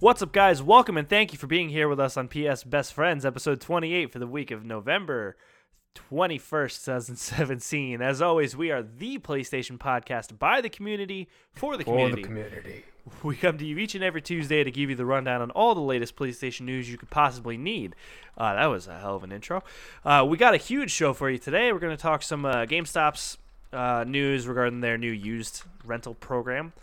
What's up, guys? Welcome and thank you for being here with us on PS Best Friends, episode 28 for the week of November 21st, 2017. As always, we are the PlayStation podcast by the community for the For community. the community. We come to you each and every Tuesday to give you the rundown on all the latest PlayStation news you could possibly need. Uh, that was a hell of an intro. Uh, we got a huge show for you today. We're going to talk some uh, GameStop's uh, news regarding their new used rental program.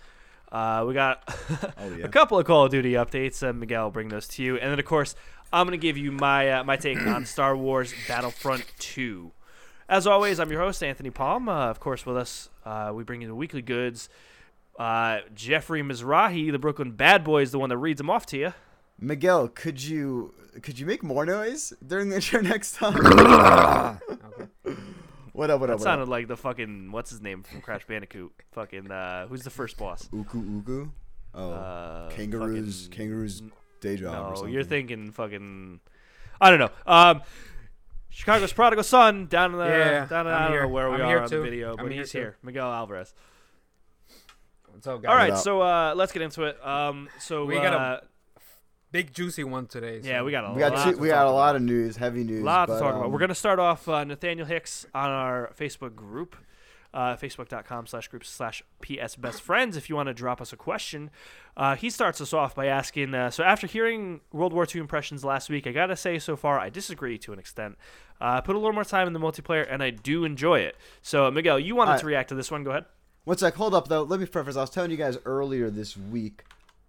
Uh, we got Oh, yeah. a couple of Call of Duty updates. Uh, Miguel will bring those to you, and then of course I'm going to give you my uh, my take on Star Wars Battlefront 2. As always, I'm your host Anthony Palm. Uh, of course, with us uh, we bring you the weekly goods. Uh, Jeffrey Mizrahi, the Brooklyn Bad Boy, is the one that reads them off to you. Miguel, could you could you make more noise during the intro next time? Okay. What up? What That up? What sounded up? like the fucking what's his name from Crash Bandicoot? fucking uh, who's the first boss? Uka Uka. Oh, Uh, kangaroos. fucking- Kangaroos day job. or No, something. you're thinking fucking. I don't know. Um, Chicago's prodigal son down in the Yeah, down in, I'm I don't here. know where we I'm are here on too. the video, I'm but here he's here. Miguel Alvarez. What's up, guys? All right, so uh, let's get into it. Um, so We uh, got a Big juicy one today. yeah, we got a we got lot two, we got a lot of news, heavy news. lot but, to talk about. um, We're gonna start off uh, Nathaniel Hicks on our Facebook group, uh, facebook.com slash groups slash ps best friends. If you want to drop us a question, uh, he starts us off by asking. Uh, so after hearing World War II impressions last week, I gotta say so far I disagree to an extent. Uh, I put a little more time in the multiplayer, and I do enjoy it. So Miguel, you wanted Alright. to react to this one. Go ahead. One sec, hold up though. Let me preface. I was telling you guys earlier this week,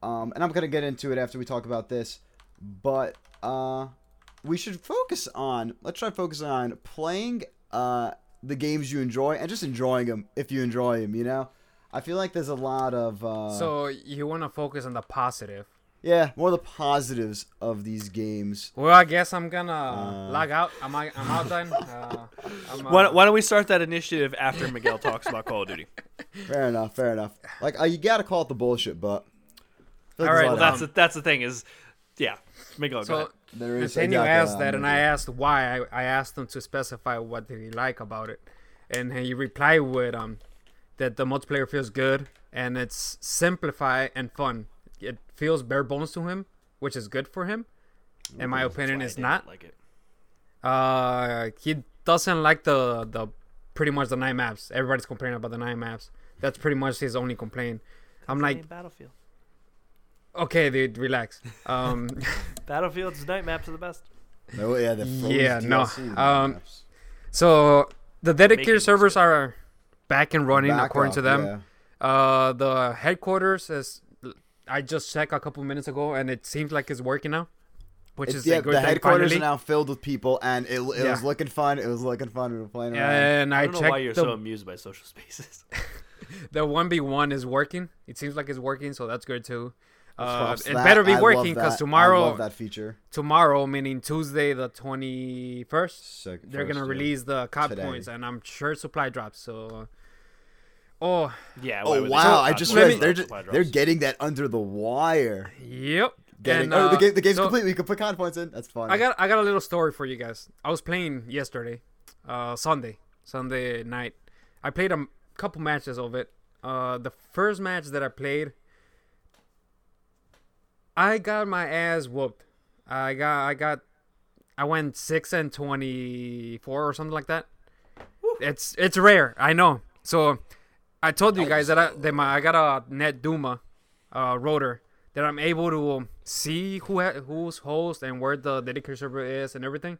um, and I'm gonna get into it after we talk about this. But uh, we should focus on. Let's try focus on playing uh the games you enjoy and just enjoying them if you enjoy them. You know, I feel like there's a lot of uh, So you want to focus on the positive? yeah, more the positives of these games. Well, I guess I'm gonna Uh. log out. Am I? I'm out then. Uh, I'm, uh, Why, why don't we start that initiative after Miguel talks about Call of Duty? Fair enough, fair enough. Like uh, you gotta call it the bullshit, but. I feel like All there's a right, lot Well, that's the, that's the thing is, yeah, Miguel. go So ahead. there is Nathaniel exactly, asked that, and I asked why. I, I asked him to specify what did he like about it, and he replied with um that the multiplayer feels good and it's simplified and fun. It feels bare bones to him, which is good for him. In my opinion, That's it's not. like it. Uh, he doesn't like the the pretty much the nine maps. Everybody's complaining about the nine maps. That's pretty much his only complaint. I'm like, Battlefield. Okay, dude, relax. Um, Battlefield's night maps are the best. No, yeah, the Yeah, no, DLC, the um, so the dedicated servers are back and running Back according up, to them. yeah. Uh, the headquarters is. I just checked a couple minutes ago, and it seems like it's working now, which It's- is yeah, a good the thing headquarters finally. are now filled with people, and it, it Yeah. was looking fun. It was looking fun. We were playing around. and I I, don't know why you're the so amused by social spaces. the one v one is working. It seems like it's working, so that's good too. Uh, it that. better be I working that. because I tomorrow, love that feature. tomorrow, meaning Tuesday the twenty first, they're first, gonna yeah. release the cop Today. points, and I'm sure supply drops. So, oh, yeah. Oh wow! I just Why would realized they they're just, they're getting that under the wire. yep. Getting And, oh, the uh, game the game's so- complete. We can put COD points in. That's fine. I got I got a little story for you guys. I was playing yesterday, uh, Sunday, Sunday night. I played a m- couple matches of it. Uh, the first match that I played, I got my ass whooped. I got I got I went six and twenty four or something like that. It's it's rare, I know. So I told you guys that I that my I got a Netduma uh, rotor that I'm able to see who ha- who's host and where the dedicated server is and everything.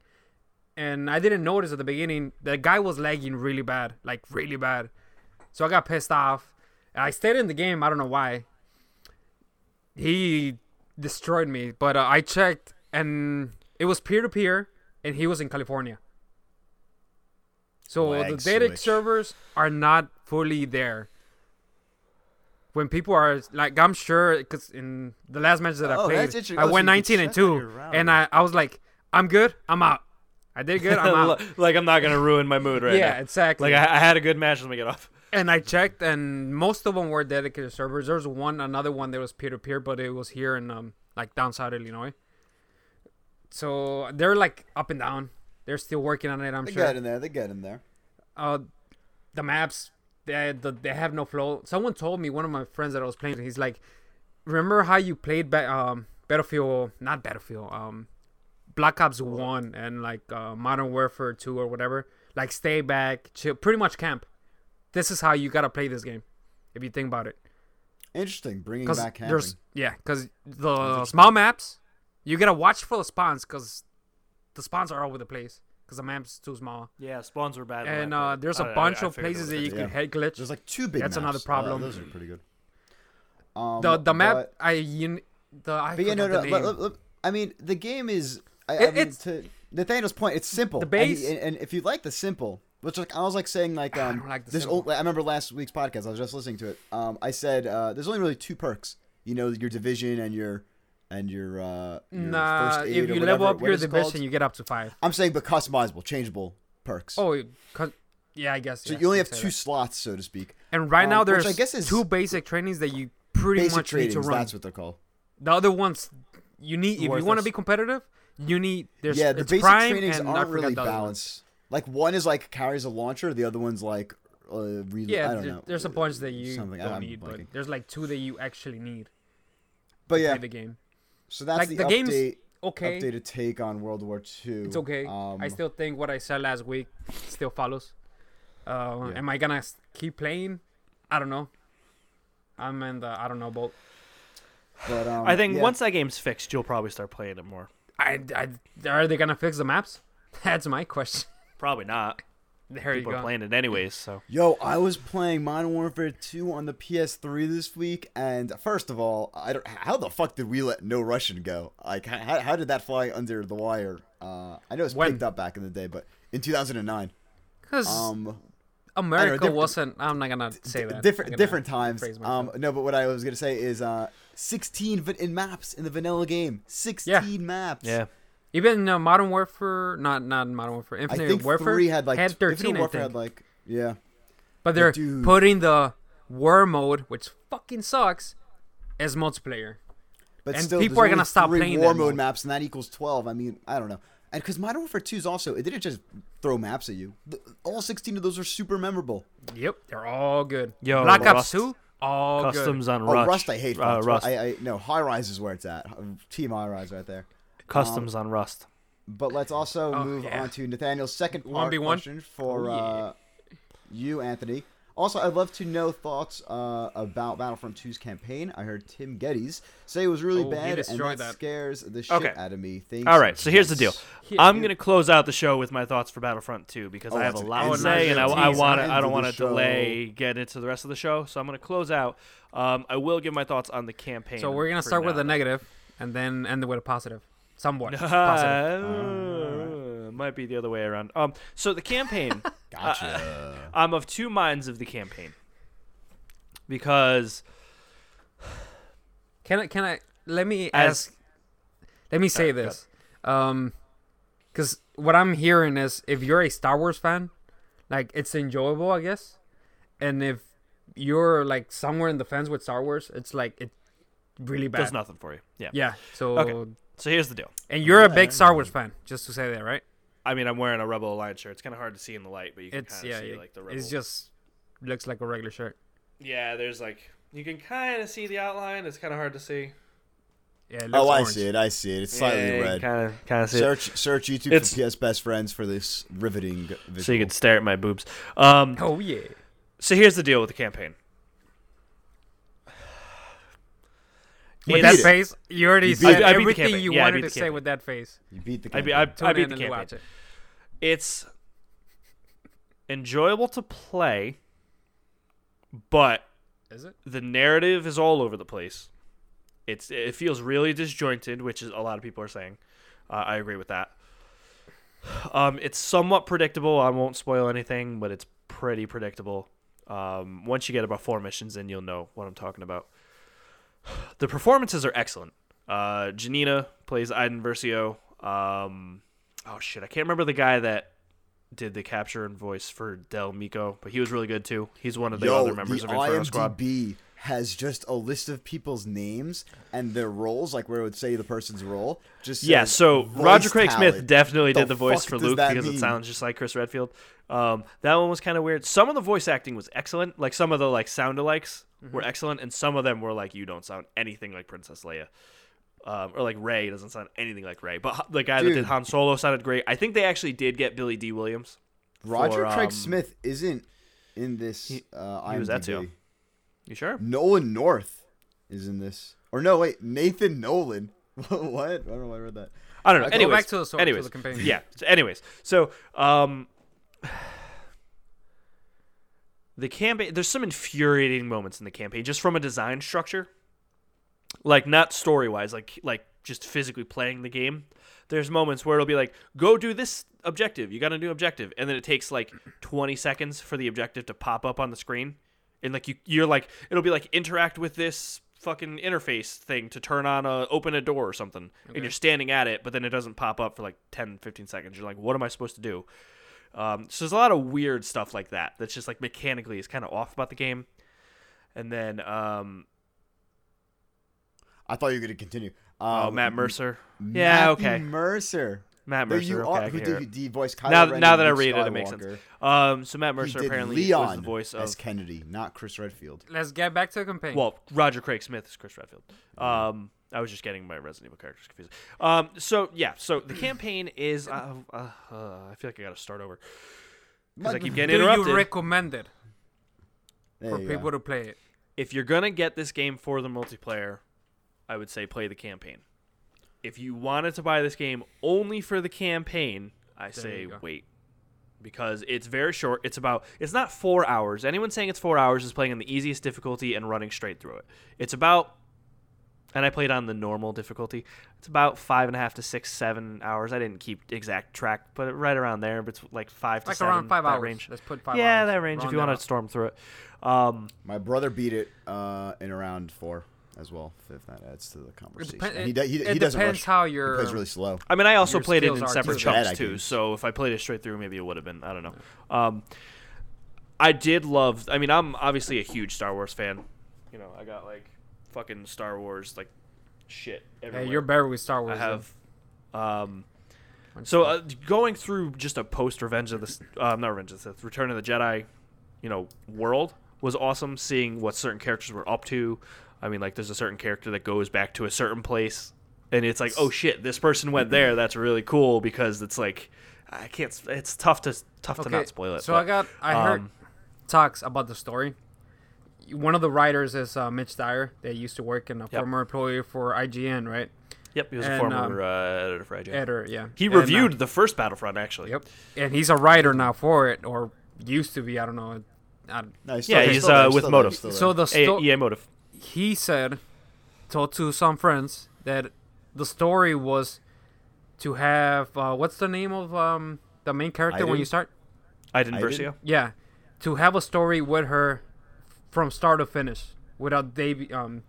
And I didn't notice at the beginning the guy was lagging really bad, like really bad. So I got pissed off. I stayed in the game. I don't know why. He destroyed me, but uh, I checked and it was peer to peer, and he was in California. So Lag the data switch. servers are not fully there. when people are like, I'm sure because in the last match that I Oh, played, that's. I Oh, went you could 19 and check on your two, and I I was like, I'm good, I'm out. I did good, I'm out. like I'm not gonna ruin my mood right yeah, now. exactly. Like I, I had a good match. Let me get off. And I checked, and most of them were dedicated servers. There's one, another one that was peer to peer, but it was here in um like down south Illinois. So they're like up and down. They're still working on it. I'm They sure. They get in there. They get in there. uh, the maps they the, they have no flow. Someone told me one of my friends that I was playing. He's like, remember how you played ba- um, Battlefield, not Battlefield, um, Black Ops One and like uh, Modern Warfare Two or whatever. Like stay back, chill, pretty much camp. This is how you gotta play this game, if you think about it. Interesting. Bringing Because back camping. there's yeah, because the small maps, you gotta watch for the spawns because the spawns are all over the place because the map's too small. Yeah, spawns were bad. And I uh, there's I- a I- bunch I of places that you fixed. can Yeah. head glitch. There's like two big That's maps. another Uh, problem. those are pretty good. Um, the the map but- I you, the I But yeah, no, no. the let- name. let- let- I mean, the game is. I, I It- mean, it's- to Nathaniel's point, it's simple. The And he- base- and, and if you like the simple, which like I was like saying, like I um, don't like the this. simple. Old, I remember last week's podcast. I was just listening to it. Um, I said uh, there's only really two perks. You know, your division and your and your uh. Your Nah, first aid if you whatever, level up what your division, called? you get up to five. I'm saying, but customizable, changeable perks. Oh, cause, yeah, I guess. so yes, you only have two that. slots, so to speak. And right um, now there's I guess is two basic trainings that you pretty Basic much need to run. that's what they're called. The other ones, you need if you want to be competitive, you need there's yeah, the basic prime trainings aren't really the other balanced. Like one is like carries a launcher, the other one's like uh, re- Yeah, I don't there- know. there's a bunch that you Something, don't I'm need, but there's like two that you actually need But to yeah, play the game. so that's like, the, the game's update. Okay, Updated take on World War II. it's okay. Um, I still think what I said last week still follows. Uh, Yeah. Am I gonna keep playing? I don't know. I'm in the I don't know boat. But, um, I think yeah. once that game's fixed, you'll probably start playing it more. I, I are they gonna fix the maps? That's my question. Probably not. There People are go. playing it anyways, so Yo, I was playing Modern Warfare 2 on the PS3 this week, and first of all, I don't. How the fuck did we let No Russian go? Like, how, how did that fly under the wire? Uh, I know it's When? picked up back in the day, but in 2009, Because um, America different- wasn't. I'm not gonna say that. Different different times. Um, no, but what I was gonna say is, uh, 16 in maps in the vanilla game. 16 maps. yeah. Even uh, Modern Warfare, not not Modern Warfare, I Infinite think Warfare three had like had Infinite 13, I Warfare think. had like yeah. but they're dude. putting the war mode, which fucking sucks, as multiplayer. But And still, people are gonna stop three playing war that mode mode. maps, and that equals 12. I mean, I don't know. And because Modern Warfare 2 is also, it didn't just throw maps at you. The- All 16 of those are super memorable. Yep, they're all good. Yo, Black Ops 2, all Customs on Oh, Rust. Rust, I hate. Uh, Rust. Rust. I, I no high rise is where it's at. Team high rise right there. Customs on Rust. But let's also Oh, move yeah. on to Nathaniel's second part 1v1? question for Oh, yeah. uh, you, Anthony. Also, I'd love to know thoughts uh, about Battlefront 2's campaign. I heard Tim Gettys say it was really Oh, bad, and destroyed that, that. scares the shit Okay. out of me. Thanks, All right, so here's the deal. Vince. Yeah, I'm gonna close out the show with my thoughts for Battlefront 2 because Oh, I have a lot to to say, and I. I want end I don't want to delay getting into the rest of the show, so I'm gonna close out. Um, I will give my thoughts on the campaign. So we're gonna for start with a negative, and then end with a positive, somewhat positive. Uh, might be the other way around. Um, so the campaign, Gotcha. I'm of two minds of the campaign because Can I? Can I? Let me As- ask. Let me say Sorry, go this, um, because what I'm hearing is if you're a Star Wars fan, like it's enjoyable, I guess, and if you're like somewhere in the fence with Star Wars, it's like it really bad. does nothing for you. Yeah. Yeah. So, Okay. So here's the deal. and you're a big Star. Wars fan, just to say that, right? I mean, I'm wearing a Rebel Alliance shirt. It's kind of hard to see in the light, but you can kind of yeah. see it- like the Rebel. it's just looks like a regular shirt. yeah. There's like you can kind of see the outline. It's kind of hard to see. Yeah. It looks oh, I see it. I see it. It's slightly red. Kind of, kind of see it. Search search YouTube It's- for PS Best Friends for this riveting visual. So you can stare at my boobs. Um, Oh yeah. so here's the deal with the campaign. With It's- that face, you already You said I- I everything you Yeah, wanted to say with that face. You beat the I beat, campaign. I, Tune I beat the and campaign. watch it. It's enjoyable to play, but Is it? the narrative is all over the place. It's it feels really disjointed, which is a lot of people are saying. Uh, I agree with that. Um, it's somewhat predictable. I won't spoil anything, but it's pretty predictable. Um, once you get about four missions in, you'll know what I'm talking about. The performances are excellent. Uh, Janina plays Iden Versio. Um, oh shit, I can't remember the guy that did the capture and voice for Del Meeko, but he was really good too. He's one of the Yo, other members the of Inferno Squad. IMDb has just a list of people's names and their roles, like where it would say the person's role. Just Yeah, says so Roger Craig talent. Smith definitely The did the voice for Luke that because it sounds just like Chris Redfield. Um, that one was kind of weird. Some of the voice acting was excellent. Like some of the like sound alikes were Mm-hmm. excellent, and some of them were like, "You don't sound anything like Princess Leia." Um, or like Ray doesn't sound anything like Ray, but the guy that did Han Solo sounded great. I think they actually did get Billy Dee Williams. Roger for, Craig um, Smith isn't in this. he- uh, he was that too. You sure? Nolan North is in this. Or no, wait, Nathan Nolan. what? I don't know why I read that. I don't know. Go anyways, back to the story- to the campaign. Yeah. So anyways, so um, the campaign. There's some infuriating moments in the campaign, just from a design structure, like not story wise, like like just physically playing the game. There's moments where it'll be like, go do this objective. You got a new objective, and then it takes like 20 seconds for the objective to pop up on the screen, and like you you're like it'll be like interact with this fucking interface thing to turn on a open a door or something. And you're standing at it but then it doesn't pop up for like 10 15 seconds. You're like what am i supposed to do? Um, so there's a lot of weird stuff like that that's just like mechanically is kind of off about the game. And then um, I thought you were going to continue. oh Um, matt mercer? Yeah Matthew okay. Mercer. Matt mercer you okay are. Who can hear did voice Kylo now, Ren now and that I Luke read it, it makes sense. Um, so Matt Mercer apparently Leon was the voice as of Kennedy, not Chris Redfield. Let's get back to the campaign. Well, Roger Craig Smith is Chris Redfield. Um, I was just getting my Resident Evil characters confused. Um, so yeah, so the campaign is. Uh, uh, uh, I feel like I got to start over because I keep getting Do interrupted. you recommend it for people go. to play it? if you're gonna get this game for the multiplayer, I would say play the campaign. If you wanted to buy this game only for the campaign, I say wait. Because it's very short. It's about it's not four hours. Anyone saying it's four hours is playing on the easiest difficulty and running straight through it. It's about and I played on the normal difficulty. It's about five and a half to six, seven hours. I didn't keep exact track, but right around there. But it's like five to Like seven. around five that hours. range. Let's put five yeah, hours. that range. If you want to storm through it. Um, My brother beat it uh, in around four as well. If that adds to the conversation. depen- And he, do- he, it he doesn't depends rush. how He you're. plays really slow. I mean, I also played it in separate too. Chunks I too. So if I played it straight through, maybe it would have been. I don't know. Um, I did love. I mean, I'm obviously a huge Star Wars fan. You know, I got like fucking Star Wars like shit everywhere. Hey, you're better with Star Wars. I have. Um, so uh, going through just a post Revenge of the S- uh, not Revenge of the Sith, Return of the Jedi, you know, world was awesome. Seeing what certain characters were up to. I mean, like there's a certain character that goes back to a certain place, and it's like, oh shit, this person went there. That's really cool because it's like, I can't. It's tough to tough to not spoil it. So but, I got. I heard um, talks about the story. One of the writers is uh, Mitch Dyer. They used to work in a former employee for IGN, right? Yep, he was a former um, uh, editor for IGN. Editor, yeah. he And, uh, reviewed the first Battlefront actually. Yep. And he's a writer now for it, or used to be. I don't know. I, No, he's Yeah, still- he's, uh, with still there, Motive. so the A- sto- EA Motive. He said, told to some friends that the story was to have uh, what's the name of um, the main character when you start? Iden Iden? Versio. Yeah, to have a story with her from start to finish without they um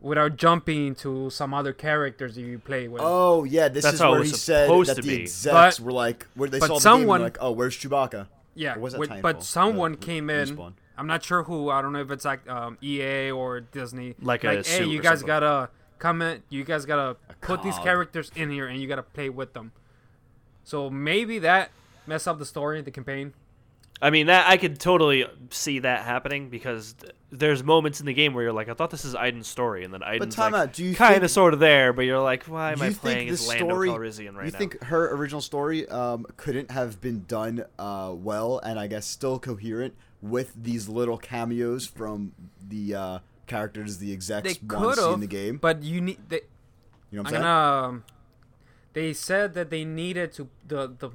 without jumping to some other characters that you play with. Oh yeah, this That's is how where he said that the be. execs But- were like, where they but saw the someone- game, like, oh, where's Chewbacca? yeah, was that with- but someone The- came in. Respawn. I'm not sure who. I don't know if it's like um, EA or Disney. Like a hey, you guys gotta comment. You guys gotta put these characters in here, and you gotta play with them. So maybe that mess up the story, the campaign. I mean that I could totally see that happening because th- there's moments in the game where you're like, I thought this is Iden's story, and then Iden's time like, out, do you kind of sort of there, but you're like, why am I think playing the as Lando story- Calrissian right you now? think her original story um, couldn't have been done uh, well and I guess still coherent with these little cameos from the uh, characters the execs They want to see in the game? but you need. They, you know what I'm I'm saying? gonna. Um, they said that they needed to the the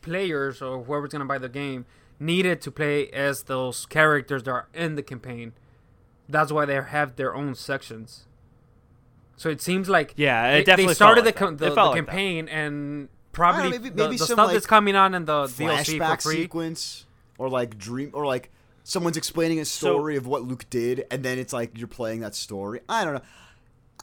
players or whoever's gonna buy the game needed to play as those characters that are in the campaign. That's why they have their own sections. So it seems like Yeah, it they, definitely they started felt the, like com- that. The, felt the like that. campaign and probably maybe- the, maybe the some, stuff like, that's coming on in the DLC Flashback for free. sequence or like dream or like someone's explaining a So- story of what Luke did, and then it's like you're playing that story. I don't know.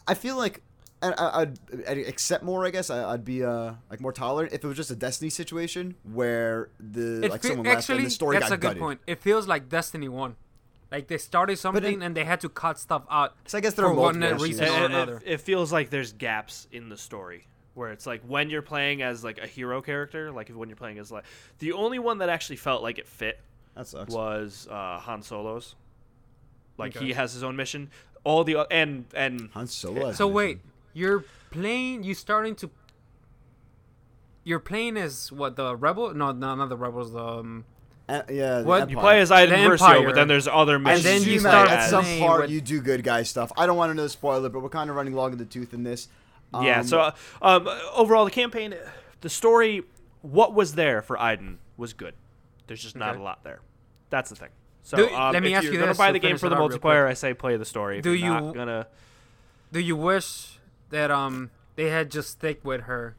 I feel like I, I, I'd, I'd accept more. I guess I, I'd be uh like more tolerant if it was just a Destiny situation where the It like fe- someone left actually, and the story that's got a good gutted. point. It feels like Destiny One. Like they started something and they had to cut stuff out. So I guess there are one reason issues. or It, it- another. it feels like there's gaps in the story where it's like when you're playing as like a hero character, like when you're playing as like the only one that actually felt like it fit That sucks. was uh, Han Solo's. Like Okay. he has his own mission. All the and and Han Solo. has So mission. wait, you're playing. You starting to. You're playing as what the rebel? No, no, not the rebels. The um, Uh, yeah. the What? Empire. you play as Iden The Versio, but then there's other missions. And then Assume you start at some part with- you do good guy stuff. I don't want to know the spoiler, but we're kind of running long in the tooth in this. Yeah. Um, So uh, um, overall, the campaign, the story, what was there for Iden was good. There's just not Okay. a lot there. That's the thing. So Do- um, let me if ask you're you gonna buy the game for the multiplayer. I say play the story. If Do you're you- gonna do you wish that um they had just stick with her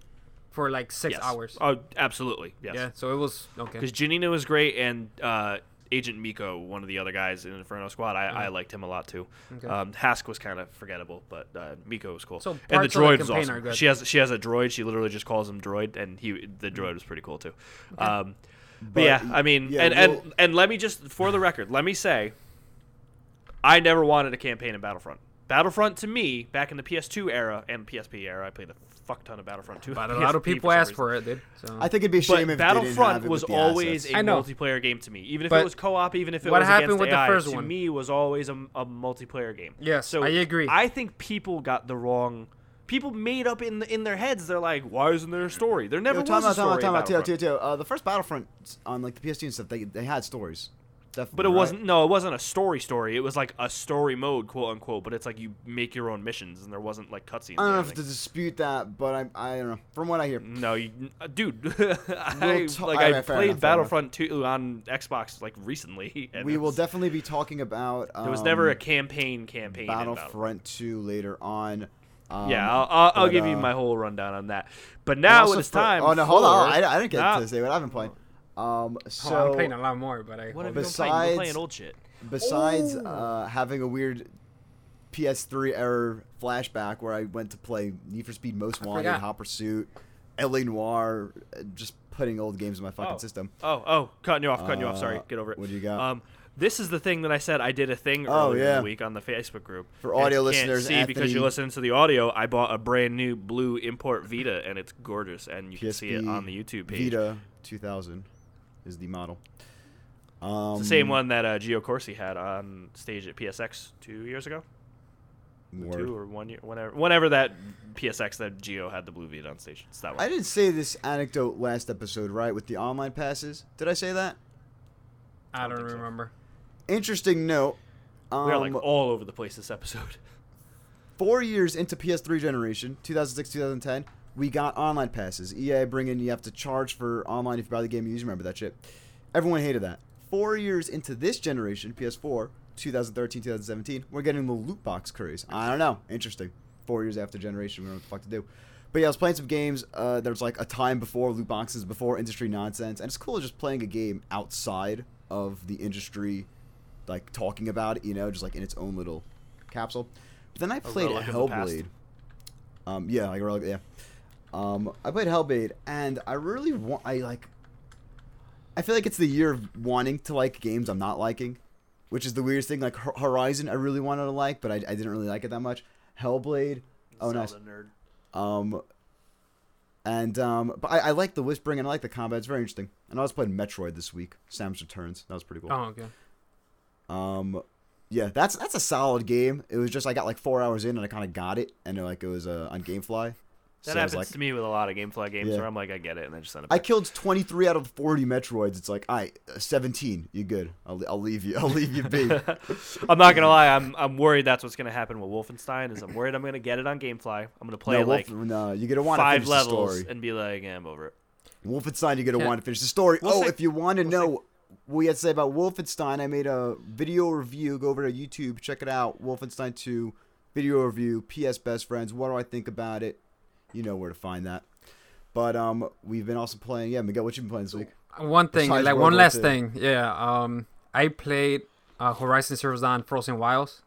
for like six yes. hours? Oh, absolutely. Yes. Yeah. So it was okay. Because Janina was great, and uh, Agent Meeko, one of the other guys in Inferno Squad, I, I Mhm. liked him a lot too. Okay. Um, Hask was kind of forgettable, but uh, Meeko was cool. So and the parts of the droid was campaign awesome. good. She has she has a droid. She literally just calls him droid, and he the droid was pretty cool too. Um, but, But, yeah, I mean, yeah, and, we'll- and and let me just for the record, let me say, I never wanted a campaign in Battlefront. Battlefront to me, back in the PS2 era and PSP era, I played a fuck ton of Battlefront 2. but a lot of PSP people some asked for it, dude. So I think it'd be a shame But if they didn't have Battlefront it was with the always assets. a I know. multiplayer game to me. Even if But it was co-op, even if it what was happened against with the AI, first to one? me was always a, a multiplayer game. Yes, so I agree. I think people got the wrong. People made up in in their heads. They're like, "Why isn't there a story?" There never Yo, was time a out, time story. out, in time out, Tio, Battlefront. Tio, Tio. Uh, the first Battlefront on like the PS2 and stuff, they they had stories. Definitely, But it right? wasn't. No, it wasn't a story. Story. It was like a story mode, quote unquote. But it's like you make your own missions, and there wasn't like cutscenes. I don't if to dispute that, but I I don't know. From what I hear, No, you, uh, dude. I, ta- like alright, I played enough. Battlefront 2 on Xbox like recently. and we will definitely be talking about. Um, There was never a campaign campaign. Battlefront 2 later on. Um, Yeah, I'll, I'll, I'll but, give you uh, my whole rundown on that. But now it is for- time. Oh no, hold on! I, I didn't get Nah. to say what I've been playing. Um, Oh, so I'm playing a lot more, but I What have hold you been playing? You've been besides- playing old shit. besides Ooh. uh, having a weird PS3 error flashback where I went to play Need for Speed Most Wanted, forgot. Hot Pursuit, LA Noire, uh, just putting old games in my fucking Oh. system. Oh, oh, cutting you off, cutting you off. Sorry, Uh, get over it. what do you got? Um, this is the thing that I said I did a thing Oh, earlier in yeah. the week on the Facebook group. For audio you can't listeners, see because you're listening to the audio. I bought a brand new blue import Vita, and it's gorgeous, and you can see it on the YouTube page. Vita 2000 is the model. Um, It's the same one that uh, Gio Corsi had on stage at PSX two years ago, Word. two or one year, whenever, whenever that PSX that Gio had the blue Vita on stage. It's that one. I didn't say this anecdote last episode, right? With the online passes, did I say that? I don't think so. remember. Interesting note. Um, we are like all over the place this episode. four years into PS3 generation, 2006, 2010, we got online passes. EA bringing you have to charge for online if you buy the game you use. Remember that shit? Everyone hated that. Four years into this generation, PS4, 2013, 2017, we're getting the loot box craze. I don't know. Interesting. Four years after generation, we don't know what the fuck to do. But yeah, I was playing some games. Uh, there's like a time before loot boxes, before industry nonsense, and it's cool just playing a game outside of the industry, like talking about it. You know, just like in its own little capsule. But then I played relic of the past. Hellblade. Um, yeah, like yeah. Um, I played Hellblade, and I really want. I like. I feel like it's the year of wanting to like games I'm not liking, which is the weirdest thing. Like Horizon, I really wanted to like, but I, I didn't really like it that much. Hellblade, oh nice. Nerd. Um, and um, but I, I like the whispering and I like the combat. It's very interesting. And I was playing Metroid this week. Samus Returns. That was pretty cool. Oh, okay. Um, yeah, that's that's a solid game. It was just I got like four hours in and I kind of got it, and like it was uh, on GameFly. That So happens like, to me with a lot of GameFly games Yeah. where I'm like, I get it, and I just send it I killed 23 out of 40 Metroids. It's like, I uh, 17. You good? I'll, I'll leave you. I'll leave you be. I'm not gonna lie, I'm I'm worried that's what's gonna happen with Wolfenstein. Is I'm worried I'm gonna get it on GameFly. I'm gonna play no, it like Wolf, no, you're gonna want to five finish levels the story. and be like, yeah, I'm over it. Wolfenstein, you're gonna Yeah. want to finish the story. We'll oh, see. if you want to We'll know what we had to say about Wolfenstein, I made a video review. Go over to YouTube, check it out. Wolfenstein 2 video review. PS Best Friends. What do I think about it? You know where to find that. But um, we've been also playing. Yeah, Miguel, what you been playing this week? One thing, Besides like World one War last II. thing. Yeah. Um, I played uh, Horizon Zero Dawn Frozen Wilds,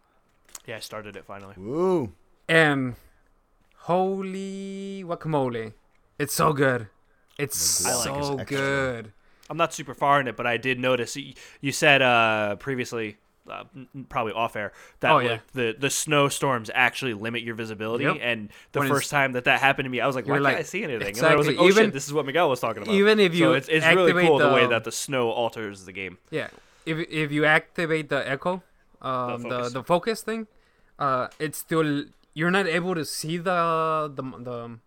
Yeah, I started it finally. Woo. and holy guacamole, it's so good. It's The guac is so extra. good. I'm not super far in it, but I did notice y- you said uh, previously, uh, probably off air, that Oh, yeah. like, the the snowstorms actually limit your visibility. Yep. And the When first time that that happened to me, I was like, "Why You're can't I see anything?" And then I was like, Exactly. "Oh shit, Even- this is what Miguel was talking about." Even if so you it's it's really cool the, way that the snow alters the game. Yeah, if if you activate the echo, um, the focus. the focus thing, uh, it's still you're not able to see the the the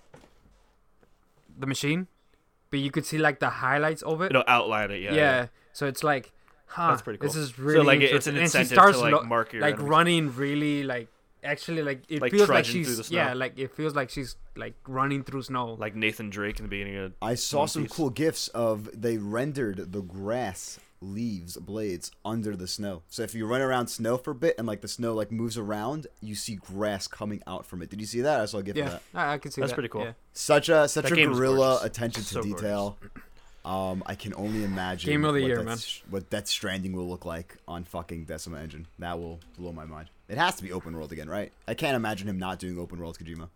the machine, but you could see like the highlights of it. It'll outline it. Yeah. yeah, so it's like, huh, That's pretty cool. This cool. is So, really like, it's an interesting. and she incentive to, starts like, lo- mark your like enemies. running really like actually like it Like feels like she's yeah like it feels like she's like running through snow. Like Nathan Drake in the beginning of. I saw One some Piece. cool gifs of they rendered the grass, leaves, blades under the snow. So if you run around snow for a bit and like the snow like moves around, you see grass coming out from it. Did you see that? I saw a gif of yeah, that. I, I can see That's that. pretty cool. Yeah. Such a such That a gorilla attention to So gorgeous. Detail. Um, I can only imagine Game of the what year, that's- what that Stranding will look like on fucking Decima Engine. That will blow my mind. It has to be open world again, right? I can't imagine him not doing open world Kojima.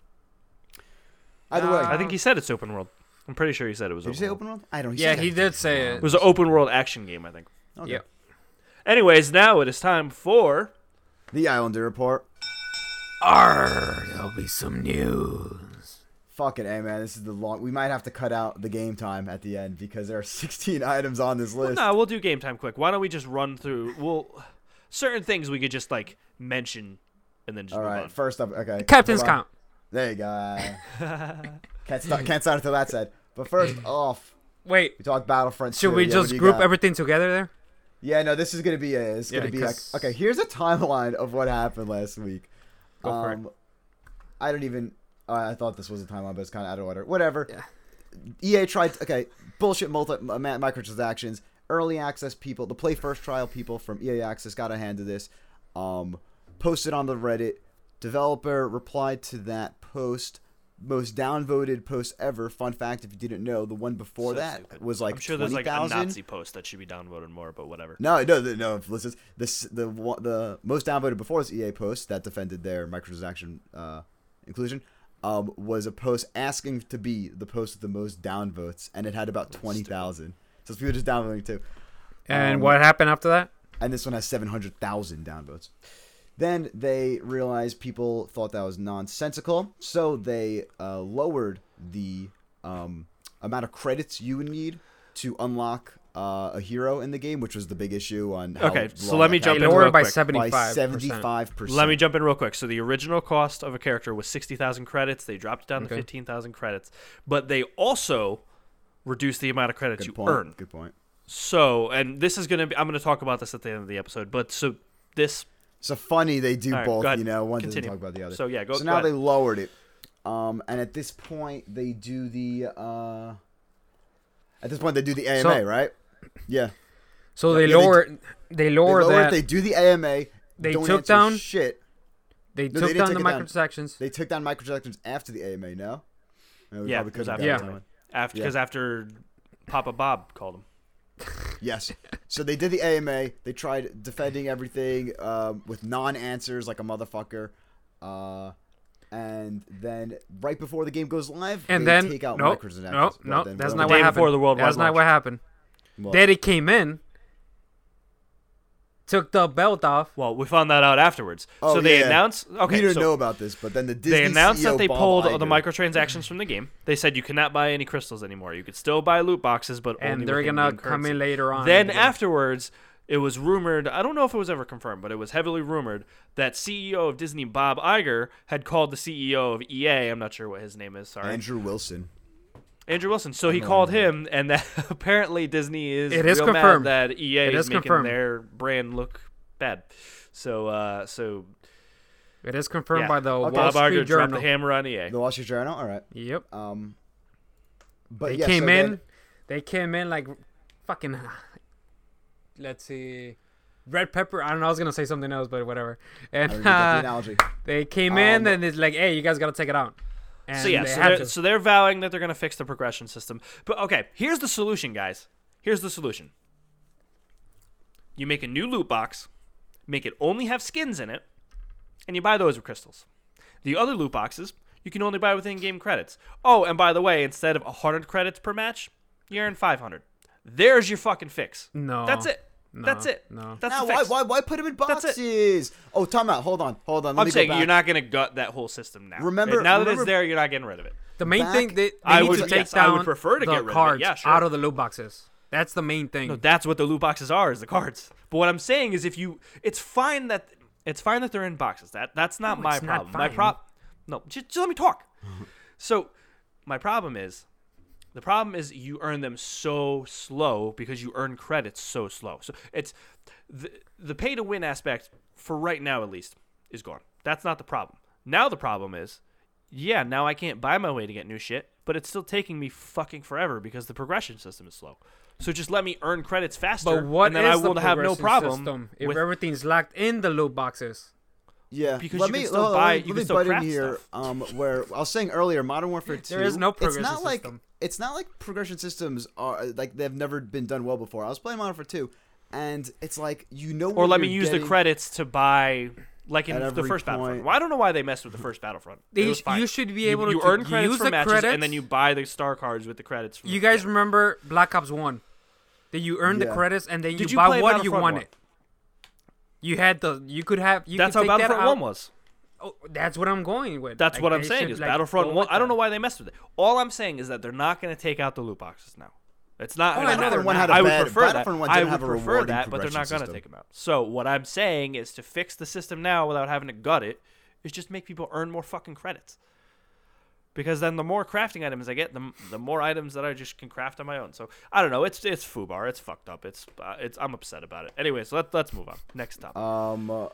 Either way, Uh, I think he said it's open world. I'm pretty sure he said it was. did you open say world. open world? I don't. Yeah, he did say It it. was an open world action game, I think. Okay. Yep. Anyways, now it is time for. The Islander report. Arr, there'll be some news. Fucking A, man. This is the long. We might have to cut out the game time at the end because there are 16 items on this Well, list. no, we'll do game time quick. Why don't we just run through? We'll certain things we could just like mention and then just All move right. on. First up, okay. Captain's hold count. There you go. can't start. Can't start until that said. But first off, Wait, we talked Battlefront. should 2. we Yeah, just group got? everything together there? Yeah, no. This is gonna be a. It's Yeah, gonna be like. 'cause- Okay, here's a timeline of what happened last week. Go for it. um, I don't even. Uh, I thought this was a timeline, but it's kind of out of order. Whatever. Yeah. EA tried. Okay, bullshit. Multi uh, microtransactions. Early access people, the play first trial people from EA Access got a hand to this. Um, posted on the Reddit. Developer replied to that post. Most downvoted post ever. Fun fact, if you didn't know, the one before So that stupid. was like I'm sure there's like a Nazi post that should be downvoted more, but whatever. No, no, no, no. Listen, this the the most downvoted before this EA post that defended their microtransaction uh, inclusion um, was a post asking to be the post with the most downvotes, and it had about twenty thousand. So people just downvoting too. And Um, what happened after that? And this one has seven hundred thousand downvotes. Then they realized people thought that was nonsensical, so they uh, lowered the um, amount of credits you would need to unlock uh, a hero in the game, which was the big issue on. How Okay, so long let me jump in to real by quick. seventy-five. by seventy-five percent. Let me jump in real quick. So the original cost of a character was sixty thousand credits. They dropped it down to fifteen thousand credits, but they also reduced the amount of credits Good you point. earn. Good point. So, and this is gonna be. I'm gonna talk about this at the end of the episode. But so this. So funny they do All right, both. You know, one Continue. doesn't talk about the other. So yeah, go. so go now ahead. they lowered it, um, and at this point they do the. Uh, at this point they do the AMA, So- right? Yeah. So Yeah, they yeah, they lowered. They They lowered lowered. that. They do the AMA. They don't took down- shit. They No, they took didn't down take the it down. microtransactions. They took down microtransactions after the AMA. No. No, yeah, probably it was couldn't after Yeah. got the after Yeah. because after Papa Bob called him. Yes. So they did the AMA. They tried defending everything um, with non-answers like a motherfucker. Uh, and then right before the game goes live, And they then take out no, microtransactions. no, Well, no, then that's what- not day what happened. before the World That's Wide not what happened. Well, Then it came in, took the belt off. Well, we found that out afterwards. Oh, so they yeah. announced. Okay, we didn't so know about this, but then the Disney they announced CEO that they Bob pulled the microtransactions from the game. They said you cannot buy any crystals anymore. You could still buy loot boxes, but only and they're gonna come currency. in later on. Then Yeah. afterwards, it was rumored. I don't know if it was ever confirmed, but it was heavily rumored that CEO of Disney, Bob Iger, had called the CEO of EA. I'm not sure what his name is. Sorry, Andrew Wilson. Andrew Wilson. So he No, called no. him, and that apparently Disney is It is real confirmed. mad that EA It is, is making confirmed. their brand look bad. So, uh, so it is confirmed yeah. by the Okay. Wall Bob Street dropped Journal. the hammer on EA. The Wall Street Journal. All right. Yep. Um, but They yeah, came so in. then- They came in like fucking. Let's see. Red pepper. I don't know. I was gonna say something else, but whatever. And don't even get the uh, they came Um, in, and it's like, hey, you guys gotta take it out. And so yeah, so they're, to. so they're vowing that they're going to fix the progression system. But okay, here's the solution, guys. Here's the solution. You make a new loot box, make it only have skins in it, and you buy those with crystals. The other loot boxes you can only buy with in-game credits. Oh, and by the way, instead of 100 credits per match, you earn 500. There's your fucking fix. No. That's it. No, That's it. no. That's Now, why, why, why put them in boxes? Oh, time out. Hold on. Hold on. Let I'm me saying go you're not going to gut that whole system now. Remember- And now that it's there, you're not getting rid of it. The main Back- thing that they I would- to take yes, I would prefer to the get rid of it. cards Yeah, sure. out of the loot boxes. That's the main thing. No, that's what the loot boxes are, is the cards. But what I'm saying is, if you, it's fine that it's fine that they're in boxes. That that's not No, my it's not problem. My prop, no, just, just let me talk. so, my problem is, the problem is you earn them so slow because you earn credits so slow. So it's the the pay to win aspect for right now at least is gone. That's not the problem. Now the problem is, yeah, now I can't buy my way to get new shit, but it's still taking me fucking forever because the progression system is slow. So just let me earn credits faster, but what and then is I will the have no problem system if with everything's locked in the loot boxes? Yeah, Because let you me, can still let- buy- Let, you me can still butt in craft here. stuff. Um, where I was saying earlier, Modern Warfare Two. There is no It's progression not like system. It's not like progression systems are like they've never been done well before. I was playing Modern for Two, and it's like you know. or let me you're use the credits to buy like in the first point. Battlefront. Well, I don't know why they messed with the first Battlefront. It They was fine. you should be able you to earn credits use for the matches credits. and then you buy the star cards with the credits. From You the- guys yeah. remember Black Ops One? That you earn the credits and then you, you buy what you Battlefront wanted. You had the you could have you That's could how take that Battlefront out. One was. Oh, that's what I'm going with. That's Like, what I'm saying should, is like, Battlefront One. I don't know why they messed with it. All I'm saying is that they're not going to take out the loot boxes now. It's not. Oh, it's I know they're Battlefront One had a I would bad- prefer that. Battlefront One I didn't would have a prefer rewarding that, but they're not going to take them out. So what I'm saying is to fix the system now without having to gut it is just make people earn more fucking credits. Because then the more crafting items I get, the, the more items that I just can craft on my own. So I don't know. It's it's fubar. It's fucked up. It's uh, it's I'm upset about it. Anyway, so let, let's move on. Next topic. Um. Uh,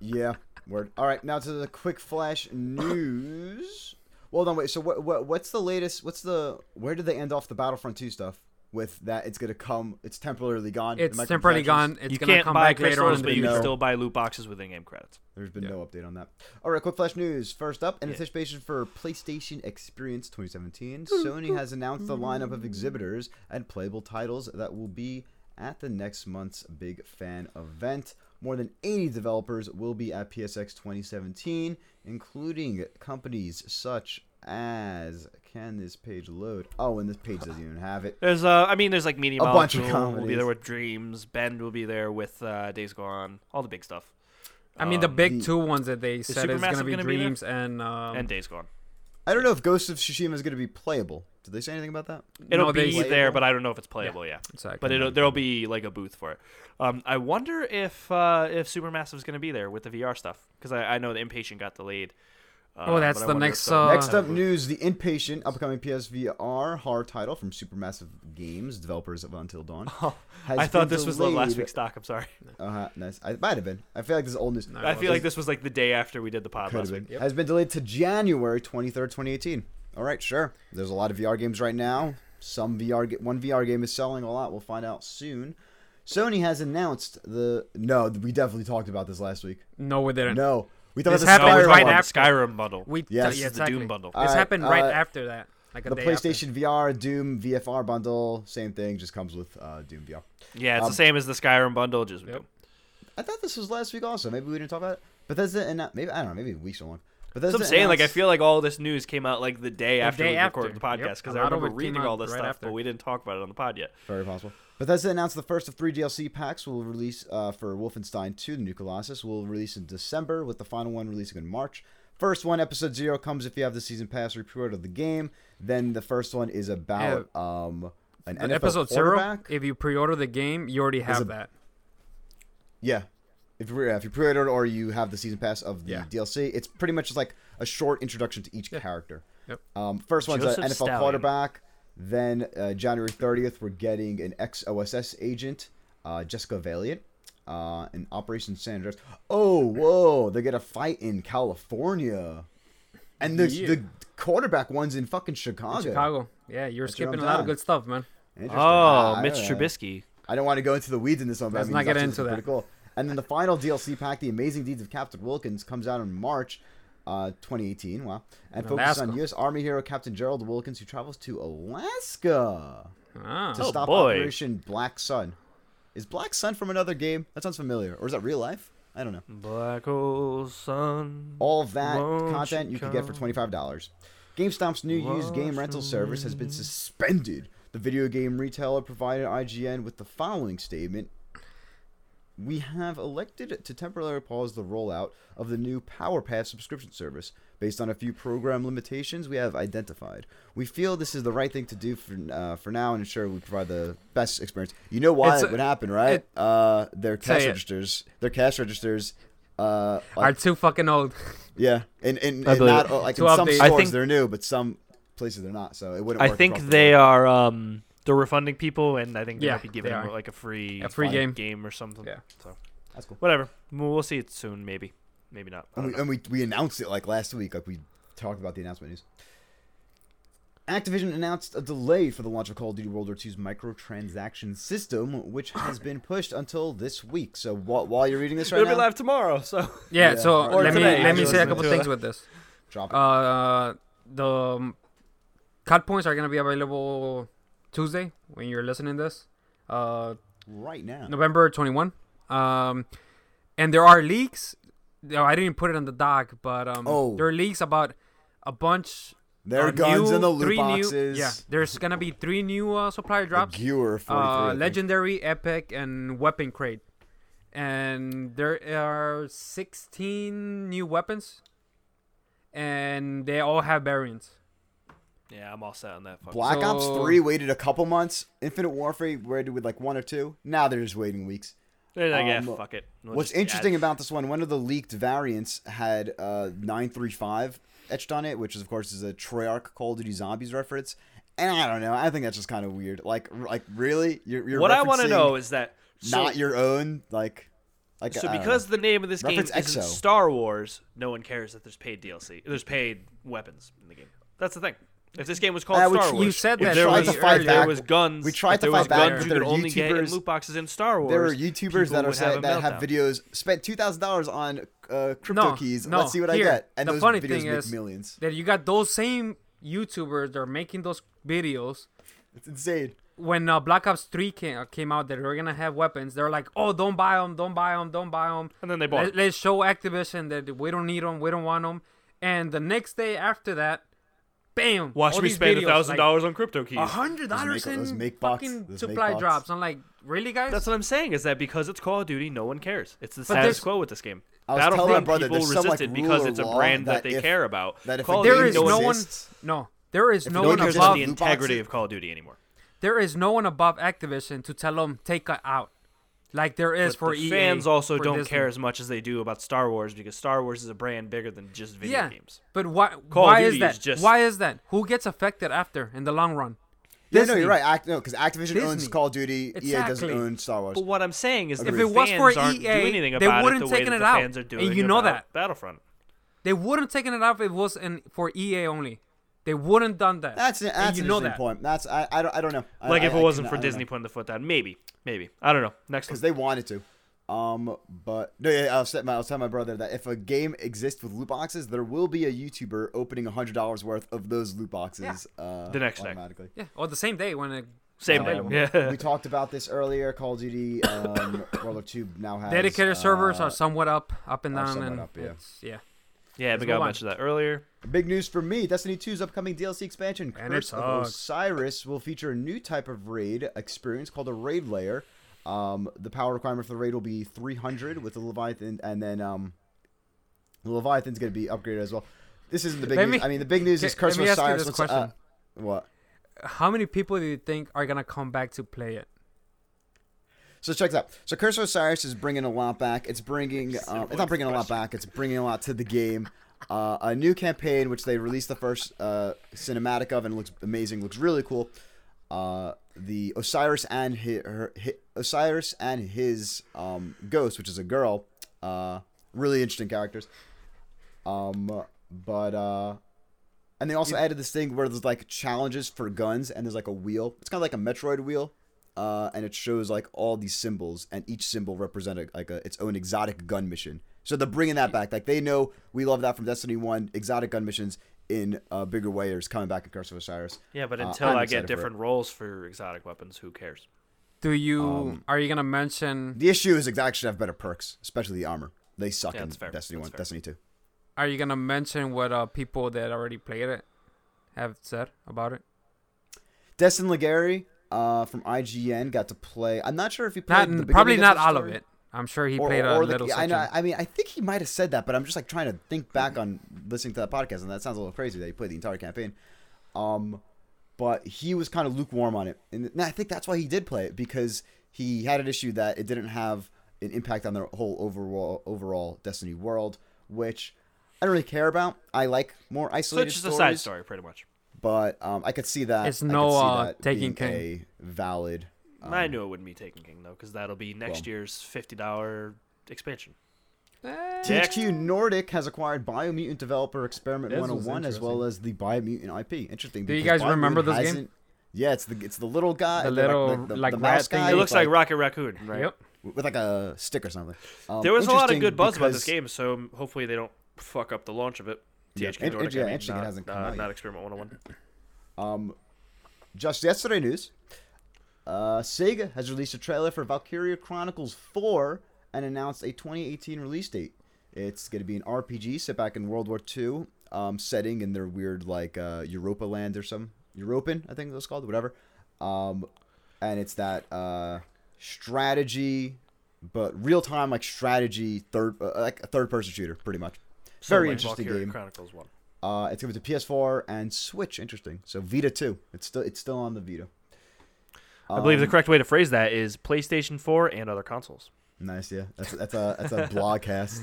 yeah. Word. All right. Now to the quick flash news. Well, then wait. So what? What? What's the latest? What's the? Where did they end off the Battlefront Two stuff? With that, it's gonna come. It's temporarily gone. It's temporarily gone. It's you gonna can't come buy back later on crystals, in but you can year. still buy loot boxes with in-game credits. There's been Yeah. no update on that. All right, quick flash news. First up, in Yeah. anticipation for PlayStation Experience 2017, Sony has announced the lineup of exhibitors and playable titles that will be at the next month's Big Fan event. More than 80 developers will be at PSX 2017, including companies such as. Can this page load? Oh, and this page doesn't even have it. There's uh, I mean, there's like Media A bunch of Molecule will be there with Dreams. Bend will be there with uh, Days Gone. All the big stuff. I mean, the Um, big the- two ones that they said is Supermassive gonna be gonna be? Dreams and um, and Days Gone. I don't know if Ghost of Tsushima is going to be playable. Did they say anything about that? It'll No, they- be there, but I don't know if it's playable. Yeah, exactly. but it'll, there'll be like a booth for it. Um, I wonder if uh, if Supermassive's going to be there with the VR stuff because I, I know the Inpatient got delayed. Uh, Oh, that's but I the wonder if next, they'll uh, Next up, news: the Inpatient, upcoming PSVR horror title from Supermassive Games, developers of Until Dawn. Oh, has I thought been this was the last delayed- week's stock. I'm sorry. Uh-huh, nice. I might have been. I feel like this is old news. No, I feel like this was like the day after we did the pod Could last have week. been. Has been delayed to January twenty third, twenty eighteen. All right, sure. There's a lot of VR games right now. Some VR, ga- one VR game is selling a lot. We'll find out soon. Sony has announced the. No, we definitely talked about this last week. no, we didn't. No, we thought This about the happened Skyrim right one. after- Skyrim bundle. We Yes. yeah, This is the exactly. Doom bundle. This Alright, happened right uh, after that, like a The day after. PlayStation VR Doom VFR bundle, same thing, just comes with uh, Doom VR. Yeah, it's Um, the same as the Skyrim bundle. Just Yep. I thought this was last week also. Maybe we didn't talk about it. But that's it, and maybe I don't know. Maybe a week so long. Bethesda That's what I'm saying. Like, I feel like all this news came out like the day after day we after. recorded the podcast because a I lot of remember it came reading all this right stuff, after. but we didn't talk about it on the pod yet. Very possible. Bethesda announced the first of three DLC packs will release uh, for Wolfenstein 2: The New Colossus. Will release in December, with the final one releasing in March. First one, Episode Zero, comes if you have the season pass or pre-order the game. Then the first one is about um an NFL episode zero. If you pre-order the game, you already have a- that. Yeah. If you if you pre-order or you have the season pass of the Yeah. DLC, it's pretty much just like a short introduction to each Yeah. character. Yep. Um, first one's Joseph an NFL Stallion. quarterback. Then uh, January 30th, we're getting an ex-OSS agent, uh, Jessica Valiant, uh, in Operation San Andreas. Oh, whoa! They get a fight in California, and the Yeah. the quarterback one's in fucking Chicago. In Chicago. Yeah, you're That's skipping a lot of good stuff, man. Oh, Ah, Mitch I- Trubisky. I don't want to go into the weeds in this one, but Let's I mean, not it's get into that. pretty cool. And then the final DLC pack, The Amazing Deeds of Captain Wilkins, comes out in March uh, 2018. Wow. And focuses on U.S. Army hero Captain Gerald Wilkins, who travels to Alaska Ah. to Oh, stop boy. Operation Black Sun. Is Black Sun from another game? That sounds familiar. Or is that real life? I don't know. Black hole sun. All of that content you you can get for twenty-five dollars. GameStop's new used game rental service has been suspended. The video game retailer provided IGN with the following statement. We have elected to temporarily pause the rollout of the new Power Pass subscription service based on a few program limitations we have identified. We feel this is the right thing to do for uh, for now and ensure we provide the best experience. You know why It's it would happen, right? it- uh, their cash Say it. registers, their cash registers, uh, Are too fucking old. yeah, and and, and not like in some update. stores I think- they're new, but some places they're not. So it wouldn't. I think across the they are um they're refunding people, and I think they Yeah, might be giving them like a free A free game. game or something. Yeah. So That's cool. whatever. We'll, we'll see it soon. Maybe. Maybe not. And we, and we we announced it like last week, like we talked about the announcement news. Activision announced a delay for the launch of Call of Duty World War II's microtransaction system, which has been pushed until this week. So while, while you're reading this right now, It'll be live tomorrow. So Yeah, Yeah, so or let me let me say a couple things it. with this. drop it. Uh, the um, COD points are gonna be available Tuesday when you're listening to this. Uh, right now. November 21. Um, and there are leaks. I didn't put it on the doc, but um, Oh. there are leaks about a bunch. There are uh, guns new, in the loot three boxes. New, yeah, there's gonna be three new uh, supplier drops. Gear 43. I Uh, legendary, epic, and weapon crate. And there are 16 new weapons, and they all have variants. Yeah, I'm all set on that. fuck. Black Ops 3 waited a couple months. Infinite Warfare waited with like one or two. Now they're just waiting weeks. They're like, yeah, um, fuck it. We'll What's just add- interesting about this one, one of the leaked variants had uh, 935 etched on it, which is, of course is a Treyarch Call of Duty Zombies reference. And I don't know. I think that's just kind of weird. Like, r- like really, you're, you're what I want to know is that so, not your own. Like, like so I don't because the name of this game Reference isn't Star Wars, no one cares that there's paid DLC. There's paid weapons in the game. That's the thing. If this game was called Uh, Star Wars, you said that there was, to fight there was guns. We tried to there was fight back, guns but you there could are only get in YouTubers- loot boxes in Star Wars. there are YouTubers that are would have saying that have videos spent two thousand dollars on uh, crypto No, keys. no, Let's see what I get. And the those funny videos thing make is- millions. That you got those same YouTubers that are making those videos. It's insane. When uh, Black Ops 3 came, came out, that they were gonna have weapons. They're like, "Oh, don't buy them, don't buy them, don't buy them." And then they bought. Let, let's show Activision that we don't need them, we don't want them. And the next day after that, bam! Watch me spend a thousand dollars on crypto keys. A hundred dollars Those make- those in make box- fucking those make supply box. drops. I'm like, really, guys? That's what I'm saying. Is that because it's Call of Duty, no one cares. It's the But status there's- quo with this game. I was telling my Battlefront brother, people there's some, like, resisted because rule it's a law brand that, that they if- care about. that if a Call of game there Duty is no one no one. exists- No, there is If no no one one cares cares about above. the loot integrity of Call of Duty anymore. There is no one above Activision to tell them take it out, like there is But for the EA. fans also for don't Disney. care as much as they do about Star Wars because Star Wars is a brand bigger than just video Yeah, games. but why? Call why Duty is that? is just- Why is that? Who gets affected after in the long run? Yeah, no, you're right. Act, no, because Activision owns Call of Duty. EA doesn't own Star Wars. But what I'm saying is, If it was for EA, they wouldn't it the taken it out. fans are And doing you know about that. Battlefront. They wouldn't taken it out if it was in for EA only. They wouldn't done that. That's an, And that's you an know interesting that. point. That's I, I don't I don't know. Like I- if I it wasn't cannot- for I Disney know. putting the foot down, maybe, maybe. I don't know. Next one. because they wanted to. Um, but no, yeah, I was, telling my, I was telling my brother that if a game exists with loot boxes, there will be a YouTuber opening a hundred dollars worth of those loot boxes. Uh, The next day. automatically. Yeah, or the same day when it Same Um, thing. Yeah. we talked about this earlier. Call of Duty um, World War II now has dedicated servers uh, are somewhat up, up and down, and up, yeah. it's- yeah. Yeah, Let's Big Al move on. mentioned that earlier. Big news for me: Destiny 2's upcoming DLC expansion, And Curse of. Osiris, will feature a new type of raid experience called a raid layer. Um, the power requirement for the raid will be 300 with the Leviathan, and then um, the Leviathan's going to be upgraded as well. This isn't the big Let news. me- I mean, the big news is Okay, Curse let of me ask you Osiris. this Let's- uh, what? How many people do you think are gonna come back to play it? So check that. out. So Curse of Osiris is bringing a lot back. It's bringing, um, it's not bringing a lot back. It's bringing a lot to the game. Uh, a new campaign, which they released the first uh, cinematic of, and it looks amazing. Looks really cool. Uh, the Osiris and his, her, hi Osiris and his um, ghost, which is a girl. Uh, really interesting characters. Um, but uh, and they also added this thing where there's like challenges for guns, and there's like a wheel. It's kind of like a Metroid wheel, uh, and it shows like all these symbols, and each symbol represent a, like a, its own exotic gun mission. So they're bringing that back. Like they know we love that from Destiny One. Exotic gun missions in uh, bigger way is coming back in Curse of Osiris. Yeah, but Uh, until I'm I excited get for different roles for exotic weapons, who cares? Do you Um, are you gonna mention The issue is exact should have better perks, especially the armor. They suck Yeah, in fair. Destiny That's One, fair. Destiny Two. are you gonna mention what uh people that already played it have said about it? Destin Legarie uh, from IGN got to play. I'm not sure if he Not played the probably not all of it. I'm sure he Or- played a or the- little I, know, I mean, I think he might have said that, but I'm just like trying to think back on listening to that podcast, and that sounds a little crazy that he played the entire campaign. Um, but he was kind of lukewarm on it, and I think that's why he did play it because he had an issue that it didn't have an impact on the whole overall overall Destiny world, which I don't really care about. I like more So isolated it's just a stories, side story, pretty much. But um, I could see that. It's I could no, see uh, that Taken King. a valid. um, I knew it wouldn't be Taken King though, because that'll be next well. year's fifty dollar expansion. Eh, THQ Nordic has acquired Biomutant developer Experiment This 101 as well as the Biomutant IP. Interesting. Do you because guys remember Biomutant this game? Yeah, it's the it's the little guy, The like- little, like, the, like, the rat mouse thing. guy. It looks like like Rocket Raccoon, right? Yep. with like a stick or something. Um, There was a lot of good buzz about this game, so hopefully they don't fuck up the launch of it. Yeah, THQ Nordic, yeah, I mean, interesting it not, hasn't come uh, out not. Experiment 101. Um, just yesterday news. Uh, Sega has released a trailer for Valkyria Chronicles 4 and announced a 2018 release date. It's going to be an RPG set back in World War II um, setting in their weird like uh, Europa land or some European, I think it was called, whatever. Um, and it's that uh, strategy, but real time like strategy third uh, like a third person shooter, pretty much. So, Very interesting Valkyria game. Chronicles 1. Uh, it's coming to PS4 and Switch. Interesting. So Vita 2. It's still it's still on the Vita. I believe the Um, correct way to phrase that is PlayStation 4 and other consoles. Nice, yeah. That's that's a that's a blogcast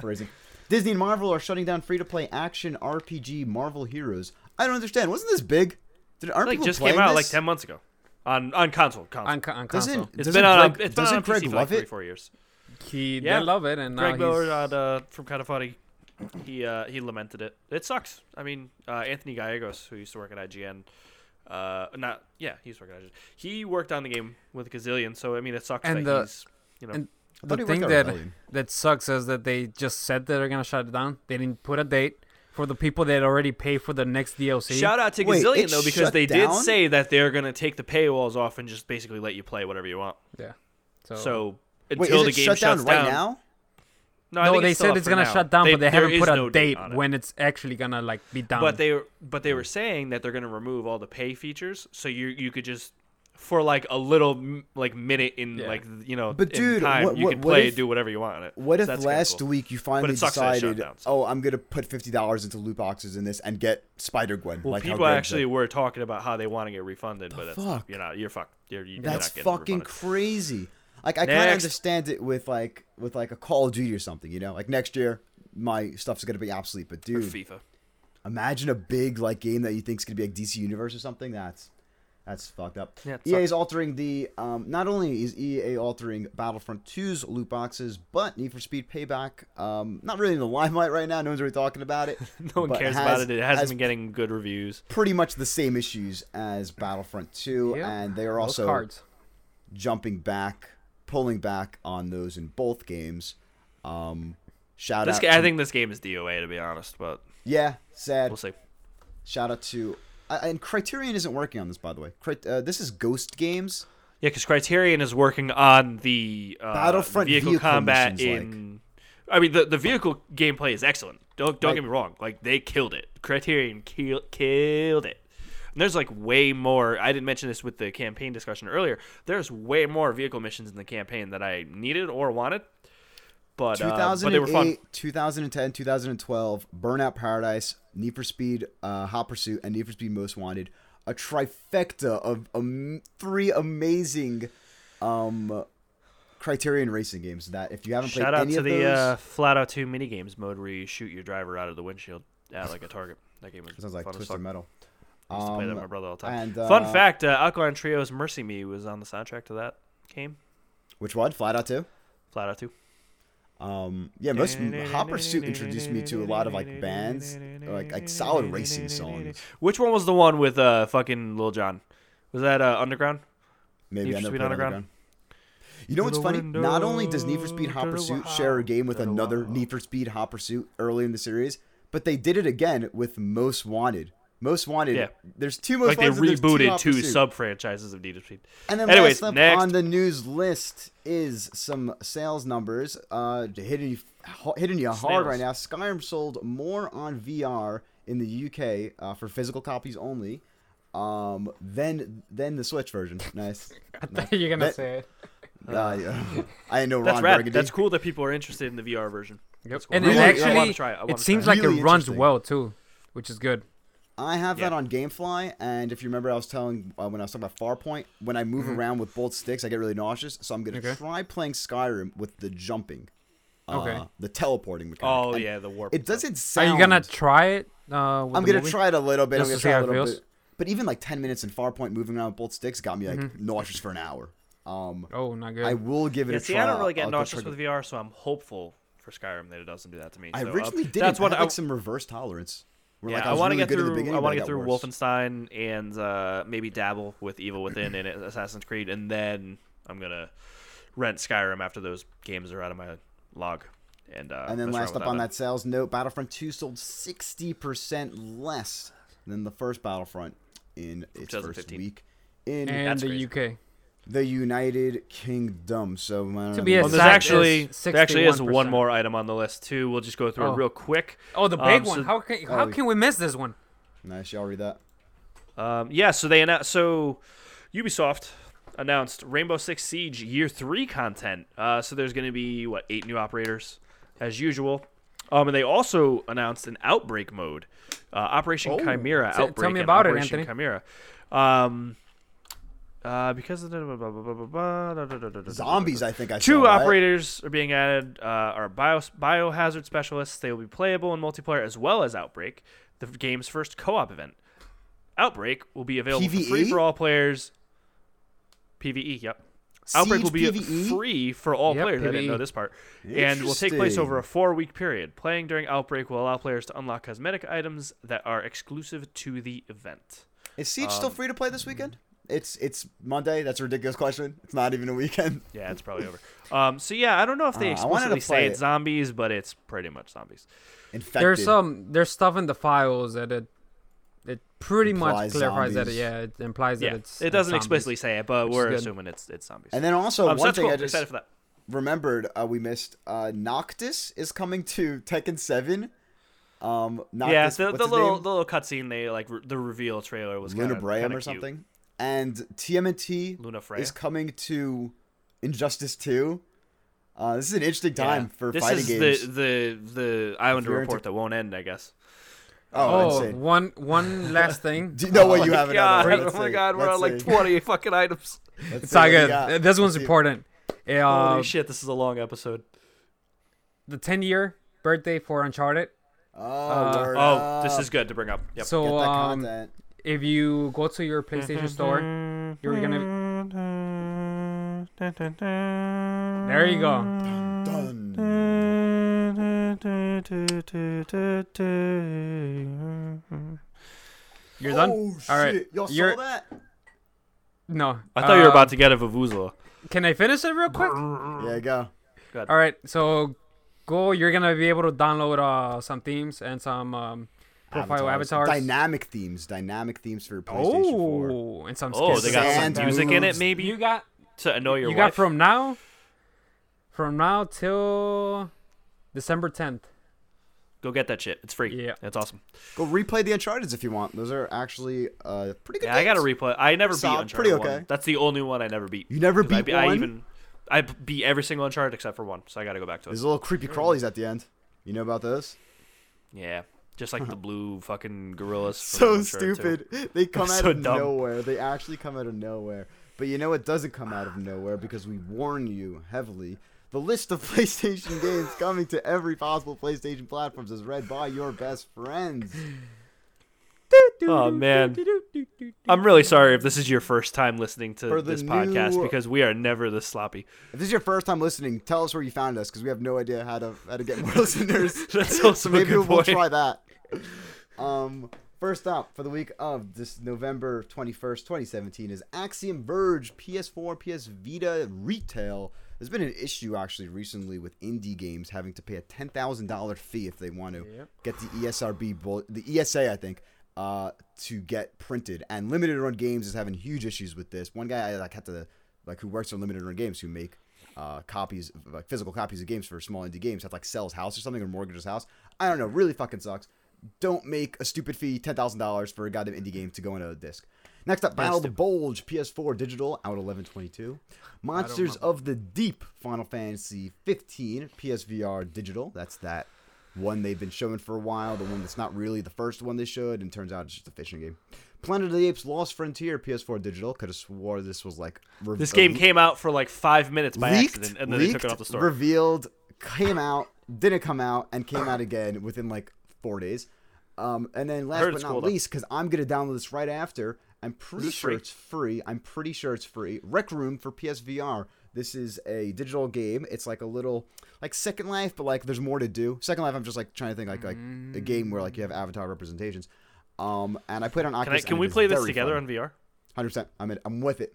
phrasing. Disney and Marvel are shutting down free-to-play action RPG Marvel Heroes. I don't understand. Wasn't this big? Did it aren't Like people just came out this? like 10 months ago on on console. console. on, co- on Doesn't console. it's doesn't been on Greg, it's been doesn't on Greg PC for love like three, it? four years. He Yeah. they love it, and Greg now Miller he's, on, uh, from Kind of Funny, he uh, he lamented it. It sucks. I mean, uh, Anthony Gallegos, who used to work at IGN, uh, not yeah, he used to work at IGN. He worked on the game with Gazillion, so I mean, it sucks And that the- he's you know and the thing that Rebellion. that sucks is that they just said that they're gonna shut it down. They didn't put a date for the people that already pay for the next DLC. Shout out to Wait, Gazillion it though, because shut they did say that they're gonna take the paywalls off and just basically let you play whatever you want. yeah. So, So Wait, until is the it game shut down shuts right down, now? No, I no, think they still said it's gonna now. shut down, They- but they haven't is put a no date it. when it's actually gonna like be down. But they were, but they were saying that they're gonna remove all the pay features, so you you could just for like a little like minute in Yeah. like you know But in dude, time what- you what- can what play if- do whatever you want on it. What if So last cool. week you finally it sucks that it shut decided, down, so- oh, I'm gonna put fifty dollars into loot boxes in this and get Spider Gwen? Well, like people actually said. were talking about how they want to get refunded, but fuck? you're not you're fucked. You're, you're That's not getting fucking refunded. crazy. Like I kind of understand it with like with like a Call of Duty or something, you know. Like next year, my stuff's gonna be obsolete. But Or dude, FIFA. imagine a big like game that you think's gonna be like DC Universe or something. That's that's fucked up. Yeah, it EA is altering the. Um, not only is EA altering Battlefront 2's loot boxes, but Need for Speed Payback. Um, not really in the limelight right now. No one's really talking about it. No one cares has- about it. It hasn't has been getting good reviews. pretty much the same issues as Battlefront 2, Yeah, and they are also cards. jumping back, pulling back on those in both games. Um, shout This out. ga- to, I think this game is DOA to be honest, but yeah, sad. we'll see. Shout out to. Uh, and Criterion isn't working on this, by the way. Crit- uh, this is Ghost Games. Yeah, because Criterion is working on the uh, Battlefront vehicle, vehicle combat in. I mean, the the vehicle gameplay is excellent. Don't don't Like- get me wrong. Like they killed it. Criterion kill, killed it. And there's like way more. I didn't mention this with the campaign discussion earlier. There's way more vehicle missions in the campaign that I needed or wanted. But uh, but they were fun. 2008, 2010, 2012, Burnout Paradise, Need for Speed uh, Hot Pursuit, and Need for Speed Most Wanted. A trifecta of um, three amazing um, Criterion racing games that if you haven't played Shout out any to of the those, uh, Flat Out 2 minigames mode where you shoot your driver out of the windshield at like a target. That game was sounds like fun Twisted. Metal. I used to play that with Um, my brother all the time. And Fun uh, fact: uh, Alkaline Trio's "Mercy Me" was on the soundtrack to that game. Which one? Flat Out 2? Flat Out 2. Um, yeah, most Hot Pursuit introduced me to a lot of like bands, like like solid racing songs. Which one was the one with uh fucking Lil Jon? Was that uh, Underground? Maybe Need I for never Speed Underground? Underground. You know what's funny? Not only does Need for Speed Hot the Pursuit share a game with another. Need for Speed Hot Pursuit early in the series, but they did it again with Most Wanted. Most Wanted. Yeah. There's two Most like they Wanted. and there's rebooted Hot two Pursuit. sub franchises of Need for Speed. And then Anyways, last up next. on the news list is some sales numbers. Uh, hitting you, hitting you hard Snails. right now. Skyrim sold more on VR in the UK uh, for physical copies only, um, than than the Switch version. Nice. I thought You're gonna That- say it. Uh, yeah. I know That's Ron rad. That's cool that people are interested in the VR version. That's cool. And I it Really? wanna- actually, I try it. I it seems try like Really it runs well too, which is good. I have that on GameFly, and if you remember, I was telling uh, when I was talking about Farpoint, when I move around with both sticks, I get really nauseous. So I'm gonna Mm-hmm. Okay. try playing Skyrim with the jumping, uh, Okay. the teleporting mechanic. Oh And yeah, the warp. it doesn't sound. Are you gonna try it? Uh, with I'm the gonna movie? try it a little bit. Just I'm gonna try see a how it little feels? bit. But even like 10 minutes in Farpoint moving around with both sticks got me like Mm-hmm. nauseous for an hour. Um, Oh, not good. I will give it Yeah, a see, try. I don't really get I'll nauseous with VR, so I'm hopeful for Skyrim that it doesn't do that to me. I So, uh, originally did. That's it what had, I, like some reverse tolerance. Where, yeah, like, I, was want to really get good at the through. I want to get through worse. Wolfenstein and uh, maybe dabble with Evil Within and Assassin's Creed, and then I'm gonna rent Skyrim after those games are out of my log. And uh, And then last with up on then. that sales note, Battlefront 2 sold 60% less than the first Battlefront in its first week in and the crazy. UK. The United Kingdom. So I don't To be the- Well, there's actually there actually is one more item on the list too. We'll just go through Oh. it real quick. Oh, the Um, big so- one. How can how Oh, can we miss this one? nice. Y'all read that. Um, yeah, so they announced. So Ubisoft announced Rainbow Six Siege Year Three content. Uh, so there's going to be what eight new operators, as usual. Um, and they also announced an outbreak mode, uh, Operation Oh. Chimera outbreak. T- tell me and about it, Operation Anthony. Chimera. Um, uh, because of the blah, blah, blah, Zombies. I think I Two saw, right? operators are being added. Uh, are bio biohazard specialists. They will be playable in multiplayer as well as Outbreak, the game's first co-op event. Outbreak will be available for free for all players. PVE, yep. Siege Outbreak will be PvE? free for all Yep, players. I didn't know this part. And will take place over a four-week period. Playing during Outbreak will allow players to unlock cosmetic items that are exclusive to the event. Is Siege still um, free to play this weekend? It's it's Monday. That's a ridiculous question. It's not even a weekend. Yeah, it's probably over. Um, so yeah, I don't know if they Uh, I wanted to explicitly say play it's it. zombies, but it's pretty much zombies. Infected. There's some there's stuff in the files that it it pretty much Implies clarifies that. It, zombies. yeah, it implies Yeah, that it's it doesn't it's explicitly say it, but is we're good. assuming it's it's zombies. And then also um, so one that's thing cool. I just Excited for that. remembered uh, we missed uh, Noctis is coming to Tekken Seven. Um, Noctis, yeah, the, what's the his little name? the little cutscene they like re- the reveal trailer was Luna kinda, Braham kinda or cute. something. And TMNT Luna Freya. is coming to Injustice Two. Uh, this is an interesting time Yeah. for this fighting is games. the the the Islander report into- that won't end, I guess. oh, Oh, insane. one one last thing. Do you know what oh you have? in god! other- Oh let's my god! We're let's on like see. twenty fucking items. Let's It's see all good. got. This one's Let's see. important. Uh, Holy shit! This is a long episode. the 10 year birthday for Uncharted. Oh, Uh, Oh, this is good to bring up. Yep. Get So that um, content. If you go to your PlayStation Store, you're gonna. There you go. Done. You're done. Oh, All right. shit. Y'all You're- saw that? No. I thought you were about to get a Vuvuzela. Can I finish it real quick? Yeah, go. Good. All right. So go. You're gonna be able to download uh some themes and some um profile avatars. Dynamic themes. Dynamic themes for PlayStation 4. Oh, and some Oh, skins. they got Sand some music in it, maybe You got to annoy your you wife. got from now, from now till December 10th. Go get that shit. It's free. Yeah. That's awesome. Go replay the Uncharted if you want. Those are actually uh, pretty good. Yeah, I got to replay. I never beat Uncharted pretty 1. That's the only one I never beat. You never 'Cause I, beat be- I one? even I beat every single Uncharted except for one, so I got to go back to it. There's a little creepy crawlies at the end. You know about those? Yeah, just like the uh-huh. blue fucking gorillas. So Uncharted 2. stupid. They come They're out so of dumb. nowhere. They actually come out of nowhere. But you know what doesn't come out of nowhere because we warn you heavily. The list of PlayStation games coming to every possible PlayStation platforms is read by your best friends. Oh man, I'm really sorry if this is your first time listening to For the this podcast new- because we are never this sloppy. If this is your first time listening, tell us where you found us because we have no idea how to how to get more listeners. That's also Maybe a good we'll point. try that. Um, first up for the week of this November 21st, 2017 is Axiom Verge PS4, PS Vita retail. There's been an issue actually recently with indie games having to pay a $10,000 fee if they want to Yep. get the ESRB, bull- the ESA, I think, uh, to get printed. And limited run games is having huge issues with this. One guy I like had to like who works on limited run games who make uh, copies like physical copies of games for small indie games had like sell his house or something or mortgage his house. I don't know. Really fucking sucks. Don't make a stupid fee ten thousand dollars for a goddamn indie game to go into a disc. Next up, Battle of the Bulge, PS4 digital, out eleven twenty two. Monsters of the Deep, Final Fantasy 15, PSVR digital. That's that one they've been showing for a while. The one that's not really the first one they showed, and turns out it's just a fishing game. Planet of the Apes: Lost Frontier, PS4 digital. Could have swore this was like re- This game came out for like five minutes by leaked, accident, and then leaked, they took it off the store. Revealed, came out, didn't come out, and came out again within like four days. Um, and then last but not cool, least, because I'm gonna download this right after. I'm pretty sure free? it's free. I'm pretty sure it's free. Rec Room for PSVR. This is a digital game. It's like a little like Second Life, but like there's more to do. Second Life, I'm just like trying to think like like a game where like you have avatar representations. Um, and I played on Oculus. Can, I, can we play this together fun. on VR? Hundred percent. I'm in, I'm with it.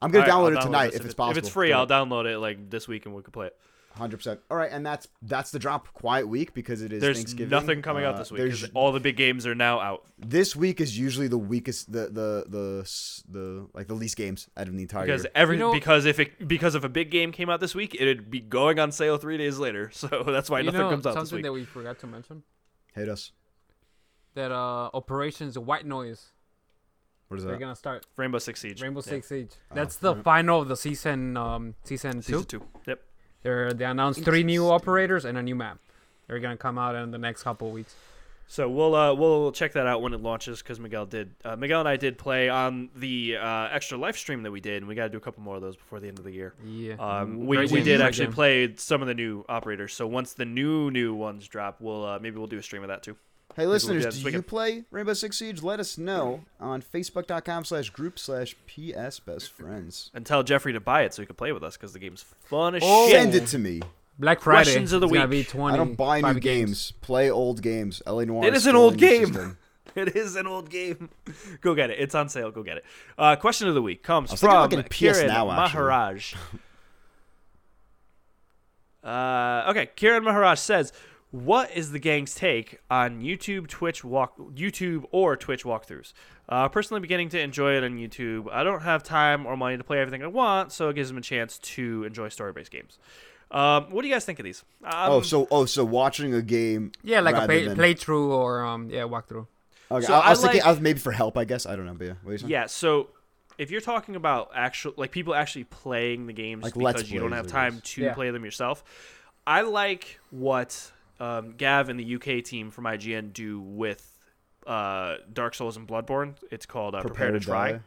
I'm gonna right, download it tonight if it's possible. If it's free, I'll download it like this week and we can play it. Hundred percent. All right, and that's that's the drop. Quiet week because it is There's Thanksgiving. nothing coming out Uh, this week. there's- all the big games are now out this week is usually the weakest, the the the the like the least games out of the entire because year. every You know- because if it because if a big game came out this week, it'd be going on sale three days later. So that's why nothing know comes out something this week. that we forgot to mention Hate us. that uh Operations White Noise What is that? they're gonna start Rainbow Six Siege. Rainbow Yeah. Six Siege. Oh, That's the final of the season. Um, season two. Season two. Yep. They're they announced three new operators and a new map. They're gonna come out in the next couple of weeks. So we'll uh, we'll check that out when it launches because Miguel did uh, Miguel and I did play on the uh, extra live stream that we did, and we got to do a couple more of those before the end of the year. Yeah. Um, we, we did actually play some of the new operators. So once the new new ones drop, we'll uh, maybe we'll do a stream of that too. Hey, listeners, that do you play Rainbow Six Siege? Let us know on Facebook.com slash group slash PS Best Friends. And tell Jeffrey to buy it so he can play with us because the game's fun as Oh. shit. Send it to me. Black Friday. questions of the it's week. Be 20, I don't buy new 5 games. Play old games. LA Noire. It is an old game. It is an old game. Go get it. It's on sale. Go get it. Uh, question of the week comes I was thinking about from getting PS Kiran Now. Maharaj. uh, okay, Kiran Maharaj says, "What is the gang's take on YouTube, Twitch walk, YouTube or Twitch walkthroughs? Uh, personally, beginning to enjoy it on YouTube. I don't have time or money to play everything I want, so it gives them a chance to enjoy story-based games. Um, what do you guys think of these? Um, oh, so oh, so watching a game. Yeah, like a play, than- playthrough or um yeah walkthrough. Okay, So I, I was I thinking like- I was maybe for help. I guess I don't know. But yeah, what are you saying? Yeah, so if you're talking about actual like people actually playing the games Like because you don't have time to Yeah. play them yourself, I like what um, Gav and the UK team from IGN do with uh, Dark Souls and Bloodborne. It's called uh, Prepare, to Try.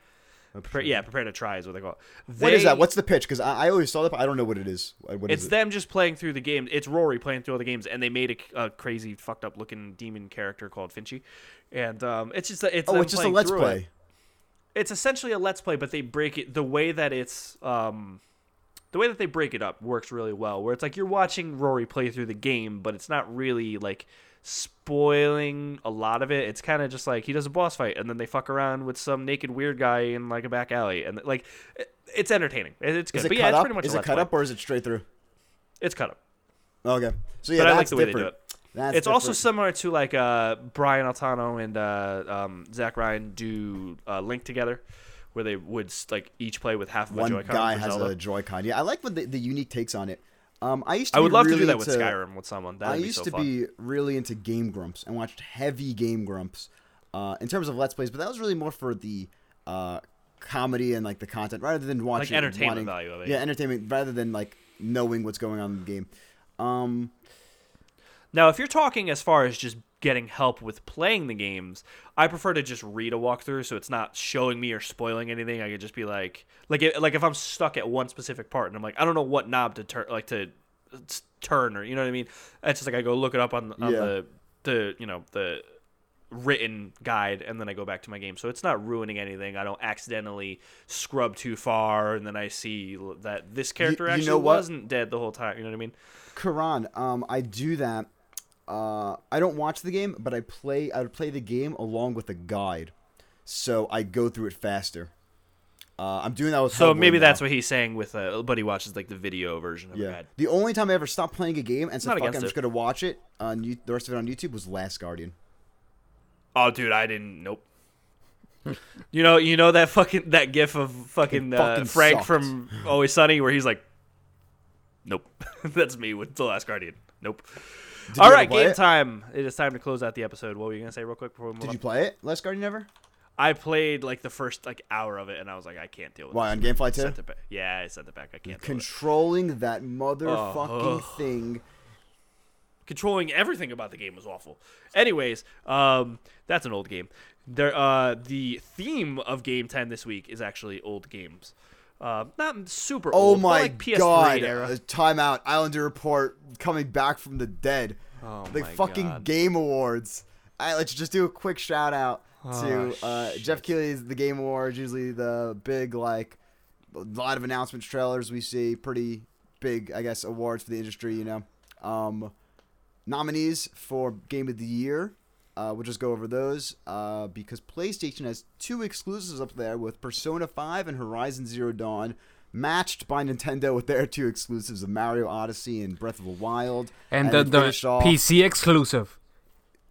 Oh, Prepare, yeah, Prepare to Try is what they call it. What is that? What's the pitch? Because I, I always saw that, but I don't know what it is. What what is it's it? them just playing through the game. It's Rory playing through all the games, and they made a, a crazy, fucked up looking demon character called Finchy, and um, it's just it's Oh, it's just a let's through it. play. it's essentially a let's play, but they break it the way that it's um the way that they break it up works really well. Where it's like you're watching Rory play through the game, but it's not really like spoiling a lot of it. It's kind of just like he does a boss fight and then they fuck around with some naked weird guy in like a back alley and like it's entertaining. It's good. Is it but cut yeah, it's up? pretty much is it cut play. up or is it straight through? It's cut up. Okay, so yeah, but I like that's the way different. they do it. That's it's also similar to like uh, Brian Altano and uh, um, Zach Ryan do uh, Link together, where they would like each play with half of a one Joy-Con guy has Zelda. a Joy-Con. Yeah, I like what the, the unique takes on it. Um, I used to I would love to do that with Skyrim with someone. That'd I be used so to fun. be really into Game Grumps and watched heavy Game Grumps uh, in terms of Let's Plays, but that was really more for the uh, comedy and like the content rather than watching like entertainment wanting- value of it. Yeah, entertainment rather than like knowing what's going on in the game. Um, Now, if you're talking as far as just getting help with playing the games, I prefer to just read a walkthrough, so it's not showing me or spoiling anything. I could just be like, like, it, like if I'm stuck at one specific part and I'm like, I don't know what knob to turn, like to turn, or you know what I mean. It's just like I go look it up on, on Yeah. the the you know the written guide and then I go back to my game. So it's not ruining anything. I don't accidentally scrub too far and then I see that this character you actually know wasn't dead the whole time. You know what I mean? Kiran, um, I do that. Uh, I don't watch the game, but I play. I would play the game along with a guide, so I go through it faster. Uh, I'm doing that with. So Hellblade maybe now. that's what he's saying with uh, but he watches like the video version of Yeah. it. The only time I ever stopped playing a game and said, "Fuck, I'm against just gonna watch it on you, the rest of it on YouTube" was Last Guardian. Oh, dude, I didn't. Nope. you know, you know that fucking that gif of fucking, uh, fucking Frank sucked. from Always Sunny where he's like, "Nope, that's me with the Last Guardian." Nope. Did All right, game it? time. It is time to close out the episode. What were you gonna say, real quick before we move Did on? you play it? Last Guardian ever? I played like the first like hour of it, and I was like, I can't deal with it. Why this. on GameFly too? it. Yeah, I sent it back. I can't. deal with it. Controlling that motherfucking Ugh. thing. controlling everything about the game was awful. Anyways, um, that's an old game. There, uh, the theme of Game Ten this week is actually old games. Uh, not super Oh old. but my like PS3 god! Era. Uh, Timeout. Islander report coming back from the dead. Oh the my fucking God. Game Awards. All right, let's just do a quick shout out to Oh, uh, Geoff Keighley's the Game Awards. Usually the big like a lot of announcements, trailers we see. Pretty big, I guess, awards for the industry. You know, um, nominees for Game of the Year. Uh, we'll just go over those uh, because PlayStation has two exclusives up there with Persona 5 and Horizon Zero Dawn, matched by Nintendo with their two exclusives of Mario Odyssey and Breath of the Wild. And, then the, the off PC exclusive.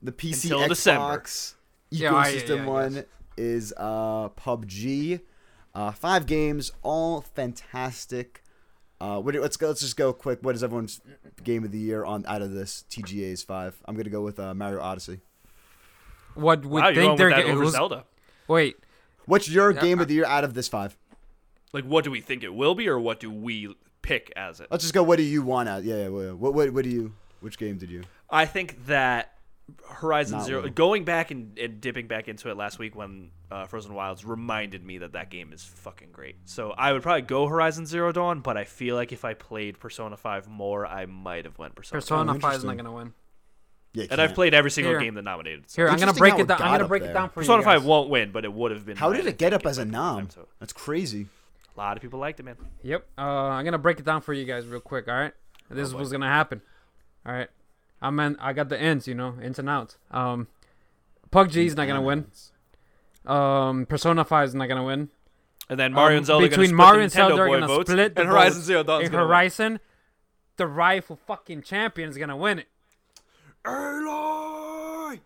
the PC Until December. Xbox Yeah, I- ecosystem yeah, one is uh, PUBG. Uh, five games, all fantastic. Uh, what let's go. Let's just go quick. What is everyone's game of the year on out of this TGA's five? I'm gonna go with uh, Mario Odyssey. What we wow, you're think going they're with that ge- over who's- Zelda. Wait, What's your Yeah, game I- of the year out of this five? Like, what do we think it will be, or what do we pick as it? Let's just go. What do you want out? Yeah, yeah. What, what, what, what do you? Which game did you? I think that Horizon Not Zero, one. going back and, and dipping back into it last week when uh, Frozen Wilds reminded me that that game is fucking great. So I would probably go Horizon Zero Dawn, but I feel like if I played Persona Five more, I might have went Persona. 5. Persona Oh, 5 is not gonna win. Yeah, And I've played every single Here. game that nominated. So. Here, I'm gonna Interesting break how it it down. I'm got gonna up break there. it down for Persona you guys. Five won't win, but it would have been. How did it get up as a if I nom? time to it. That's crazy. A lot of people liked it, man. Yep. Uh, I'm gonna break it down for you guys real quick. All right. This is what's gonna happen. All right. I mean, I got the ins, you know, ins and outs. Um, PUBG's not gonna win. Um, Persona 5 is not gonna win. And then Mario Um, and Zelda between gonna Mario and Zelda are gonna split the and Horizon votes. Zero Dawn's In gonna win. Horizon, the rightful fucking champion is gonna win it. Early!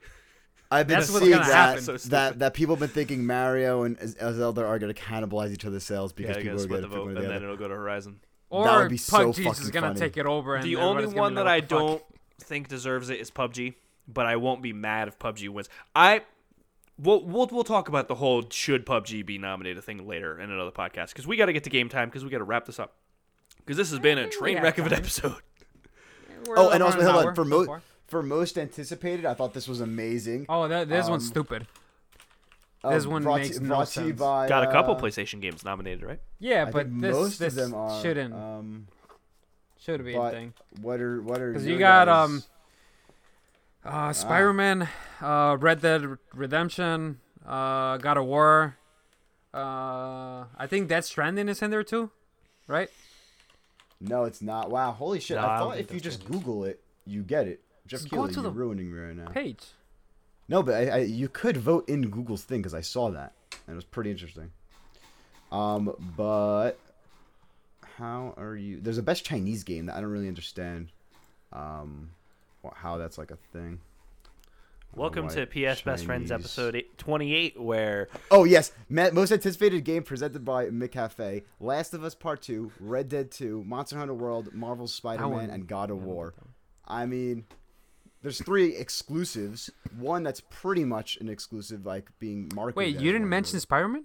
I've been That's seeing gonna that. So that that people have been thinking Mario and Z- Zelda are going to cannibalize each other's sales because Yeah, you people gotta are split going the to vote, one and or the then other. it'll go to Horizon. Or That would be so PUBG's is gonna take it over. And The only one be like, that I fuck?" don't think deserves it is PUBG, but I won't be mad if PUBG wins. I we'll we'll, we'll talk about the whole should PUBG be nominated thing later in another podcast because we got to get to game time because we got to wrap this up because this has been a train wreck of an episode. We're Oh, and around also an hold on for so most far. For most anticipated. I thought this was amazing. Oh, that, this one's Um, stupid. Uh, this one brought makes to, no brought to sense. by, Got a couple uh, PlayStation games nominated, right? Yeah, I but this most this of them are. shouldn't Um, should be a thing. what are what are? Because you got guys- um, uh, Spider-Man, uh, Red Dead Redemption, uh, God of War. Uh, I think Death Stranding is in there too, right? No, it's not. Wow, holy shit! No, I I thought think if you just Google it, you get it. Geoff Just go Keighley, to you're the ruining me right now. Page. No, but I, I, you could vote in Google's thing because I saw that and it was pretty interesting. Um, but how are you? There's a best Chinese game that I don't really understand. Um, how that's like a thing. I don't know Welcome to PS Best Friends episode eight- 28, where Oh yes, most anticipated game presented by McCafe: Last of Us Part Two, Red Dead Two, Monster Hunter World, Marvel's Spider-Man, and God of War. I mean, there's three exclusives. One that's pretty much an exclusive, like being marketed. Wait, you didn't mention those. Spider-Man?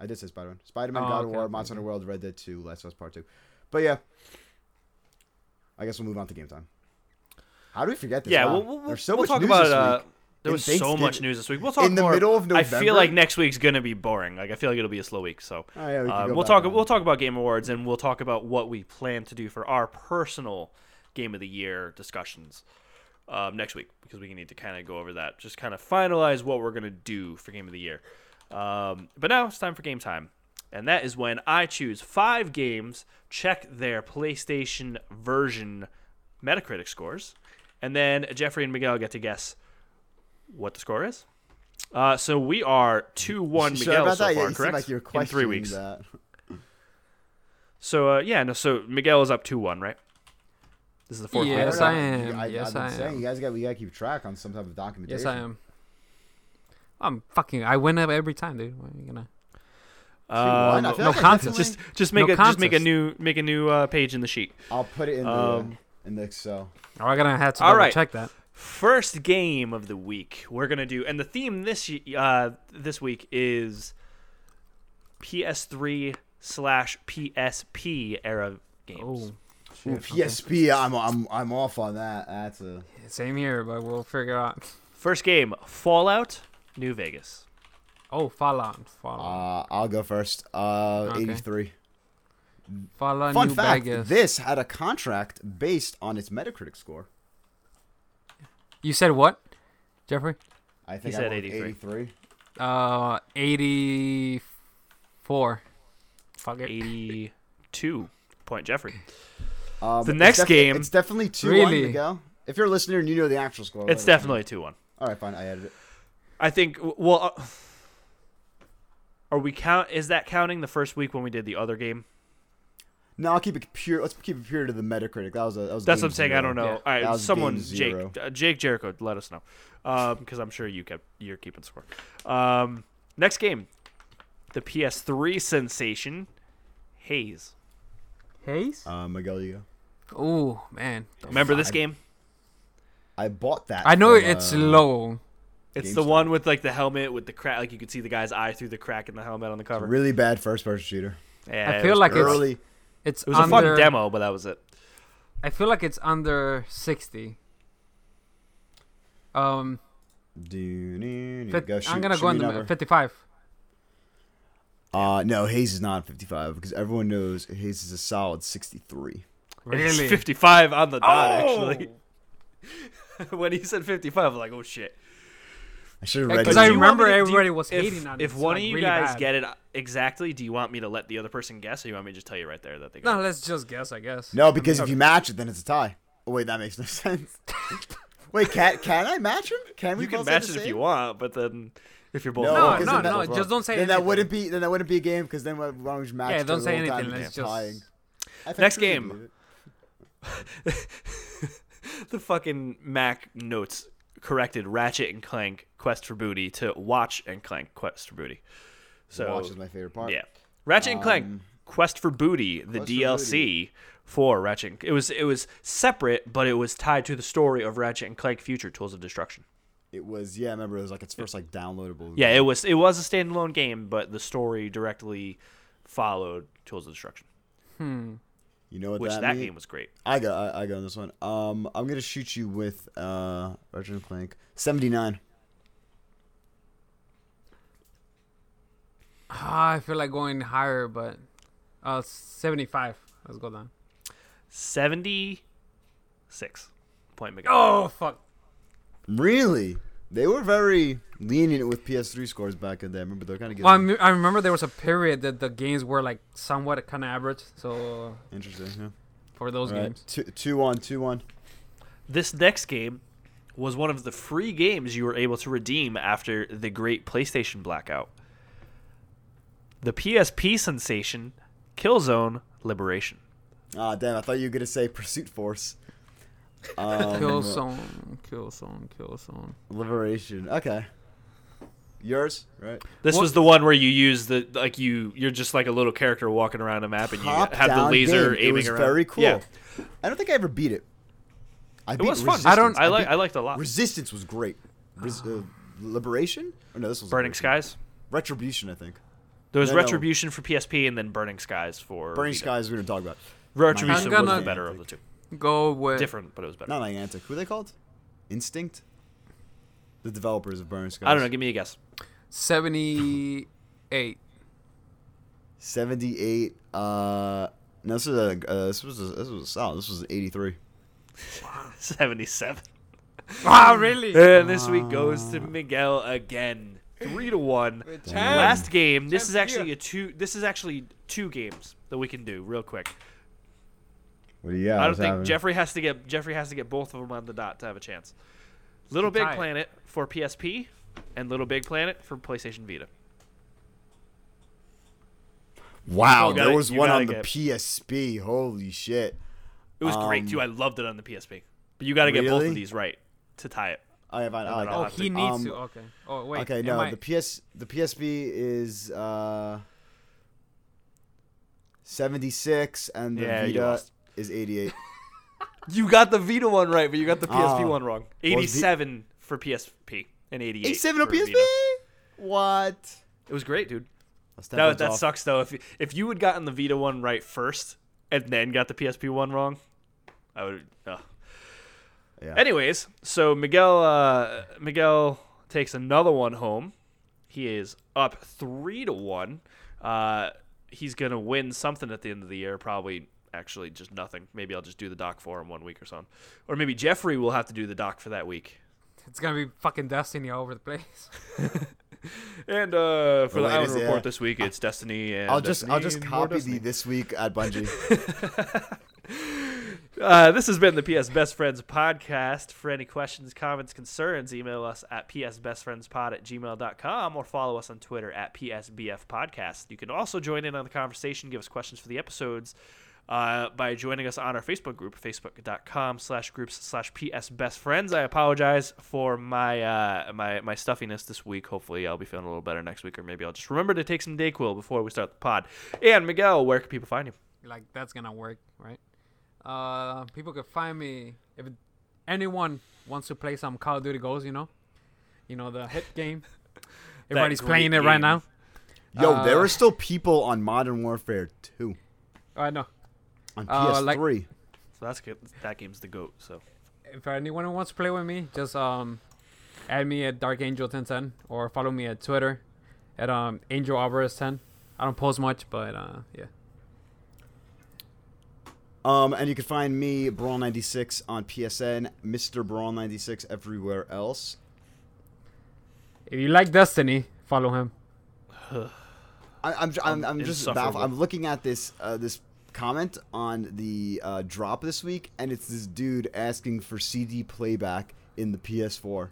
I did say Spider-Man, Spider-Man, Oh, God of okay, War, okay, Monster. Hunter World, Red Dead Two, Last of Us Part Two. But yeah, I guess we'll move on to game time. How do we forget this? yeah, Wow. we'll, we'll, there's so we'll much talk news about this uh, week. there was so much news this week. We'll talk In the more- middle of November. I feel like next week's gonna be boring. Like I feel like it'll be a slow week. So Oh, yeah, we uh, we'll talk. on. We'll talk about Game Awards and we'll talk about what we plan to do for our personal Game of the Year discussions um, next week because we need to kind of go over that. Just kind of finalize what we're gonna do for Game of the Year. Um, but now it's time for game time. And that is when I choose five games, check their PlayStation version Metacritic scores, and then Jeffrey and Miguel get to guess what the score is. Uh, so we are two one Sure Miguel so that? far, yeah, correct? like you're In three weeks. That. So uh, yeah, no. So Miguel is up two one, right? This is the fourth. Yes, week. I You- am. I, Yes, I've been I saying am. you guys got we got to keep track on some type of documentation. Yes, I am. I'm fucking. I win every time, dude. What are you gonna? Why Um, not? I feel no like contest. definitely- just just make No a just make a new make a new uh, page in the sheet. I'll put it in the Um, in the Excel. Oh, I'm gonna have to All double check that. First game of the week we're gonna do, and the theme this uh, this week is PS3 slash PSP era games. Oh, Ooh, shit, okay. PSP, I'm I'm I'm off on that. That's a Same here, but we'll figure out. First game, Fallout New Vegas. Oh, Fallout. Fallout. uh, I'll go first. Uh, Okay. 83. Fallout Fun New fact: Vegas. this had a contract based on its Metacritic score. You said what, Jeffrey? I think said I went 83. 83. Uh, eighty-four. Fuck it. 82 point Jeffrey. Um, The it's next defi- game- It's definitely two Really? one. Miguel. If you're a listener and you know the actual score, It's let us know. definitely 2 1. All right, fine. I added it. I think, well, uh, are we count? Is that counting the first week when we did the other game? No, I'll keep it pure. Let's keep it pure to the Metacritic. That was a. That was That's what I'm saying. I don't know. Yeah. All That was someone, game Jake, uh, Jake Jericho, let us know, because I'm sure you kept you're keeping score. Um, next game, the PS3 sensation, Haze. Haze. Uh, Miguel, you go. Oh man. Remember this I- game? I bought that. I know from, it's uh, low. It's the one with like the helmet with the crack, like you could see the guy's eye through the crack in the helmet on the it's a cover. Really bad first-person shooter. Yeah, I feel like gross. it's- Early. It's it was a fun demo, but that was it. I feel like it's under sixty. Um, Do, fit- go, shoot, I'm gonna go me in the number. fifty-five. Uh, no, Haze is not 55 because everyone knows Haze is a solid 63. It's Really? 55 on the dot, Oh! actually. when he said 55, I was like, oh shit. I should have Yeah, read 'cause it. I Do you want remember me to- do you- everybody was if, hating on it. If one like, of you really guys bad. get it uh, exactly, do you want me to let the other person guess, or you want me to just tell you right there that they got No, it? let's just guess. I guess. No, because I if mean, you match it, then it's a tie. Oh, wait, that makes no sense. wait, can can I match him? Can we You can match it if you want, but then if you're both No, No, wrong, because no, that- no. both Just don't say Then that wouldn't be then that wouldn't be a game because then why why don't just match? Yeah, don't say whole time anything, let's just just- tying? I think Next game. Believe it. the fucking Mac notes corrected Ratchet and Clank Quest for Booty to Watch and Clank Quest for Booty. So Watch is my favorite part. yeah, Ratchet and Clank Um, Quest for Booty, the Quest for DLC for Ratchet. and- It was it was separate, but it was tied to the story of Ratchet and Clank Future Tools of Destruction. It was yeah. I remember it was like its first like downloadable. Yeah, game. it was it was a standalone game, but the story directly followed Tools of Destruction, Hmm. You know what which that, that, game was great. I go. I, I go on this one. Um, I'm gonna shoot you with uh, Ratchet and Clank 79. Ah, I feel like going higher, but uh, seventy-five. Let's go down. Seventy six point Miguel. Oh fuck. Really? They were very lenient with PS3 scores back in there. I remember they're kind of getting Well, I, me- I remember there was a period that the games were like somewhat kind of average. So interesting. Yeah. for those All right. games, Two, two one, two one. This next game was one of the free games you were able to redeem after the great PlayStation blackout. The PSP sensation, Killzone Liberation. Ah, damn! I thought you were gonna say Pursuit Force. Um, kill zone, kill zone, kill zone. Liberation. Okay. Yours, right? This What- was the one where you use the like you you're just like a little character walking around a map and you have the laser game. aiming It was around. very cool. Yeah, I don't think I ever beat it. I it beat was fun. Resistance. I don't- I like I liked a lot. Resistance was great. Res- uh, Liberation? Or no, this was Burning Skies. Retribution, I think. There was No, no. Retribution for PSP and then Burning Skies for Burning Vita. Skies, we're gonna talk about. Retribution was the better of the two. Go with Different, but it was better. Not Niantic. Who are they called? Instinct. The developers of Burning Skies. I don't know. Give me a guess. seventy-eight. Seventy-eight. Uh, no, this was a uh, this was a, this was a solid. This was eighty-three. Wow. Seventy-seven. Wow, really? And this week goes to Miguel again. Three to one. Last game. This is actually a two. This is actually two games that we can do real quick. What do you got? I don't What's think happening? Jeffrey has to get Jeffrey has to get both of them on the dot to have a chance. Little Big Tie. Planet for PSP and Little Big Planet for PlayStation Vita. Wow, there gotta- was one on the get- PSP. Holy shit. It was great Um, too. I loved it on the PSP. But you got to get both of these right to tie it. I have. I, I then like Oh, he to- needs Um, to. Okay. Oh wait. okay, no, I- the PS the PSP is uh 76 and the Yeah, Vita lost. Is 88. You got the Vita one right, but you got the PSP Oh. one wrong. Well, V- 87 for PSP and 88. 87 on for PSP? Vita. What? It was great, dude. That, that off. sucks though. If if you had gotten the Vita one right first and then got the PSP one wrong, I would. Uh. Yeah. Anyways, so Miguel uh, Miguel takes another one home. He is up three to one. Uh, he's gonna win something at the end of the year. Probably, actually, just nothing. Maybe I'll just do the doc for him one week or something. Or maybe Jeffrey will have to do the doc for that week. It's gonna be fucking Destiny all over the place. And uh, for The the Island latest, report yeah. this week, it's Destiny and I'll just I'll just copy Destiny. the this week at Bungie. Uh, this has been the PS Best Friends podcast. For any questions, comments, concerns, email us at psbestfriendspod at gmail.com or follow us on Twitter at PSBF Podcast. You can also join in on the conversation, give us questions for the episodes uh, by joining us on our Facebook group, facebook.com slash groups slash PS Best Friends. I apologize for my, uh, my, my stuffiness this week. Hopefully, I'll be feeling a little better next week, or maybe I'll just remember to take some Dayquil before we start the pod. And Miguel, where can people find you? like that's gonna work, right? Uh, people can find me if anyone wants to play some Call of Duty Ghosts, you know, you know the hit game. Everybody's playing it right now. Yo, there Uh, are still people on Modern Warfare 2 Oh, I know. On Uh, PS3. So that's good. That game's the goat. So If anyone wants to play with me, just um, add me at Dark Angel 1010 or follow me at Twitter at um Angel Alvarez 10. I don't post much, but uh, yeah. Um, and you can find me Brawl96 on PSN, Mr. Brawl96 everywhere else. If you like Destiny, follow him. I, I'm j- I'm, I'm just baffled. I'm looking at this uh, this comment on the uh, drop this week, and it's this dude asking for CD playback in the PS4.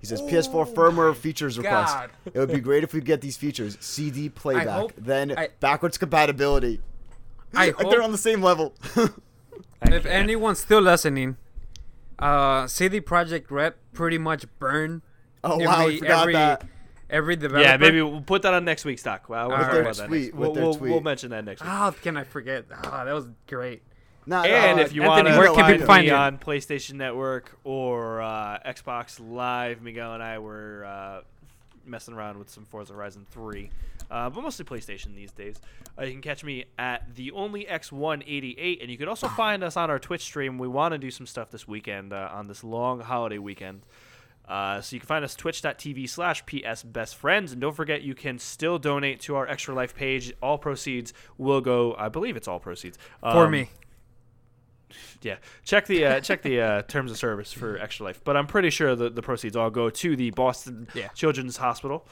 He says PS4 firmware features request. God. It would be great if we get these features: CD playback, hope- then I- backwards compatibility. I Like, hope they're on the same level. if anyone's still listening, uh, CD Projekt Red pretty much burned oh wow, we forgot every, that. Every developer. yeah, maybe we'll put that on next week's doc. Well, we'll With talk their about that tweet, next- we'll, we'll, we'll mention that next week. How can I forget? Ah, that was great. Nah, and uh, if you Anthony, want where to can find people find me you? on PlayStation Network or uh, Xbox Live, Miguel and I were uh, messing around with some Forza Horizon 3, uh, but mostly PlayStation these days. Uh, you can catch me at the only X188, and you can also find us on our Twitch stream. We want to do some stuff this weekend uh, on this long holiday weekend. Uh, so you can find us twitch.tv slash ps best friends and don't forget you can still donate to our extra life page all proceeds will go i believe it's all proceeds For um, me. yeah, check the uh, check the uh, terms of service for Extra Life, but I'm pretty sure the, the proceeds all go to the Boston Yeah. Children's Hospital.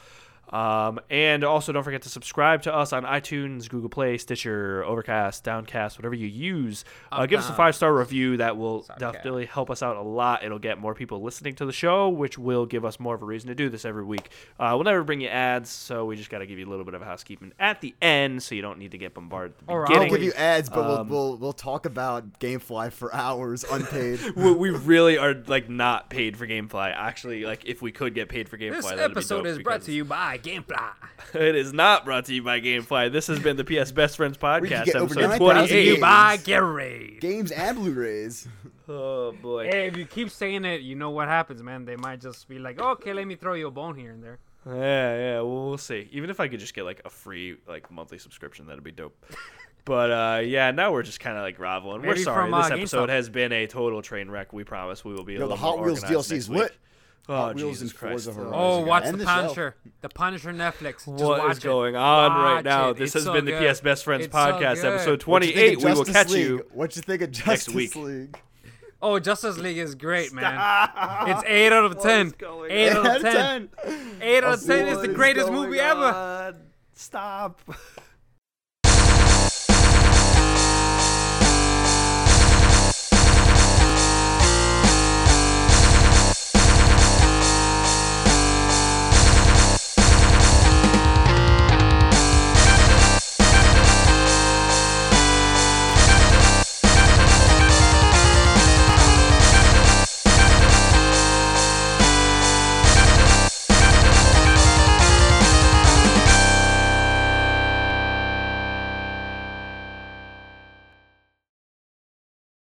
Um, and also, don't forget to subscribe to us on iTunes, Google Play, Stitcher, Overcast, Downcast, whatever you use. Uh, give us a five star review. That will Soundcast. definitely help us out a lot. It'll get more people listening to the show, which will give us more of a reason to do this every week. Uh, we'll never bring you ads, so we just got to give you a little bit of housekeeping at the end, so you don't need to get bombarded at the Or I'll beginning. I'll give you ads, but Um, we'll, we'll we'll talk about GameFly for hours unpaid. we, we really are like not paid for GameFly. Actually, like if we could get paid for GameFly, This that'd be episode dope is brought to you by Gamefly. It is not brought to you by GameFly. This has been the PS Best Friends podcast, get over episode 9,000 Brought games. by Gatorade. Games and Blu-rays. Oh boy. Hey, if you keep saying it, you know what happens, man. They might just be like, okay, let me throw you a bone here and there. Yeah, yeah. Well, we'll see. Even if I could just get like a free like monthly subscription, that'd be dope. But uh, yeah, now we're just kind of like groveling. We're sorry. from, uh, this episode GameStop. has been a total train wreck. We promise we will be. a Yo, the Hot more Wheels organized DLC is next week. lit. Oh Wheels Jesus and Christ! Forza Oh, Horizon. Oh, watch end the the show. Punisher. The Punisher Netflix. Just What watch is it. going on right now? it. This It's has so been the. PS Best Friends It's podcast, good. episode 28. We will catch League? you. What you think of Justice week. League? Oh, Justice League is great, man. It's 8 out of 10. 8 out of 10. 8 out of 10 is the greatest going movie ever. Stop.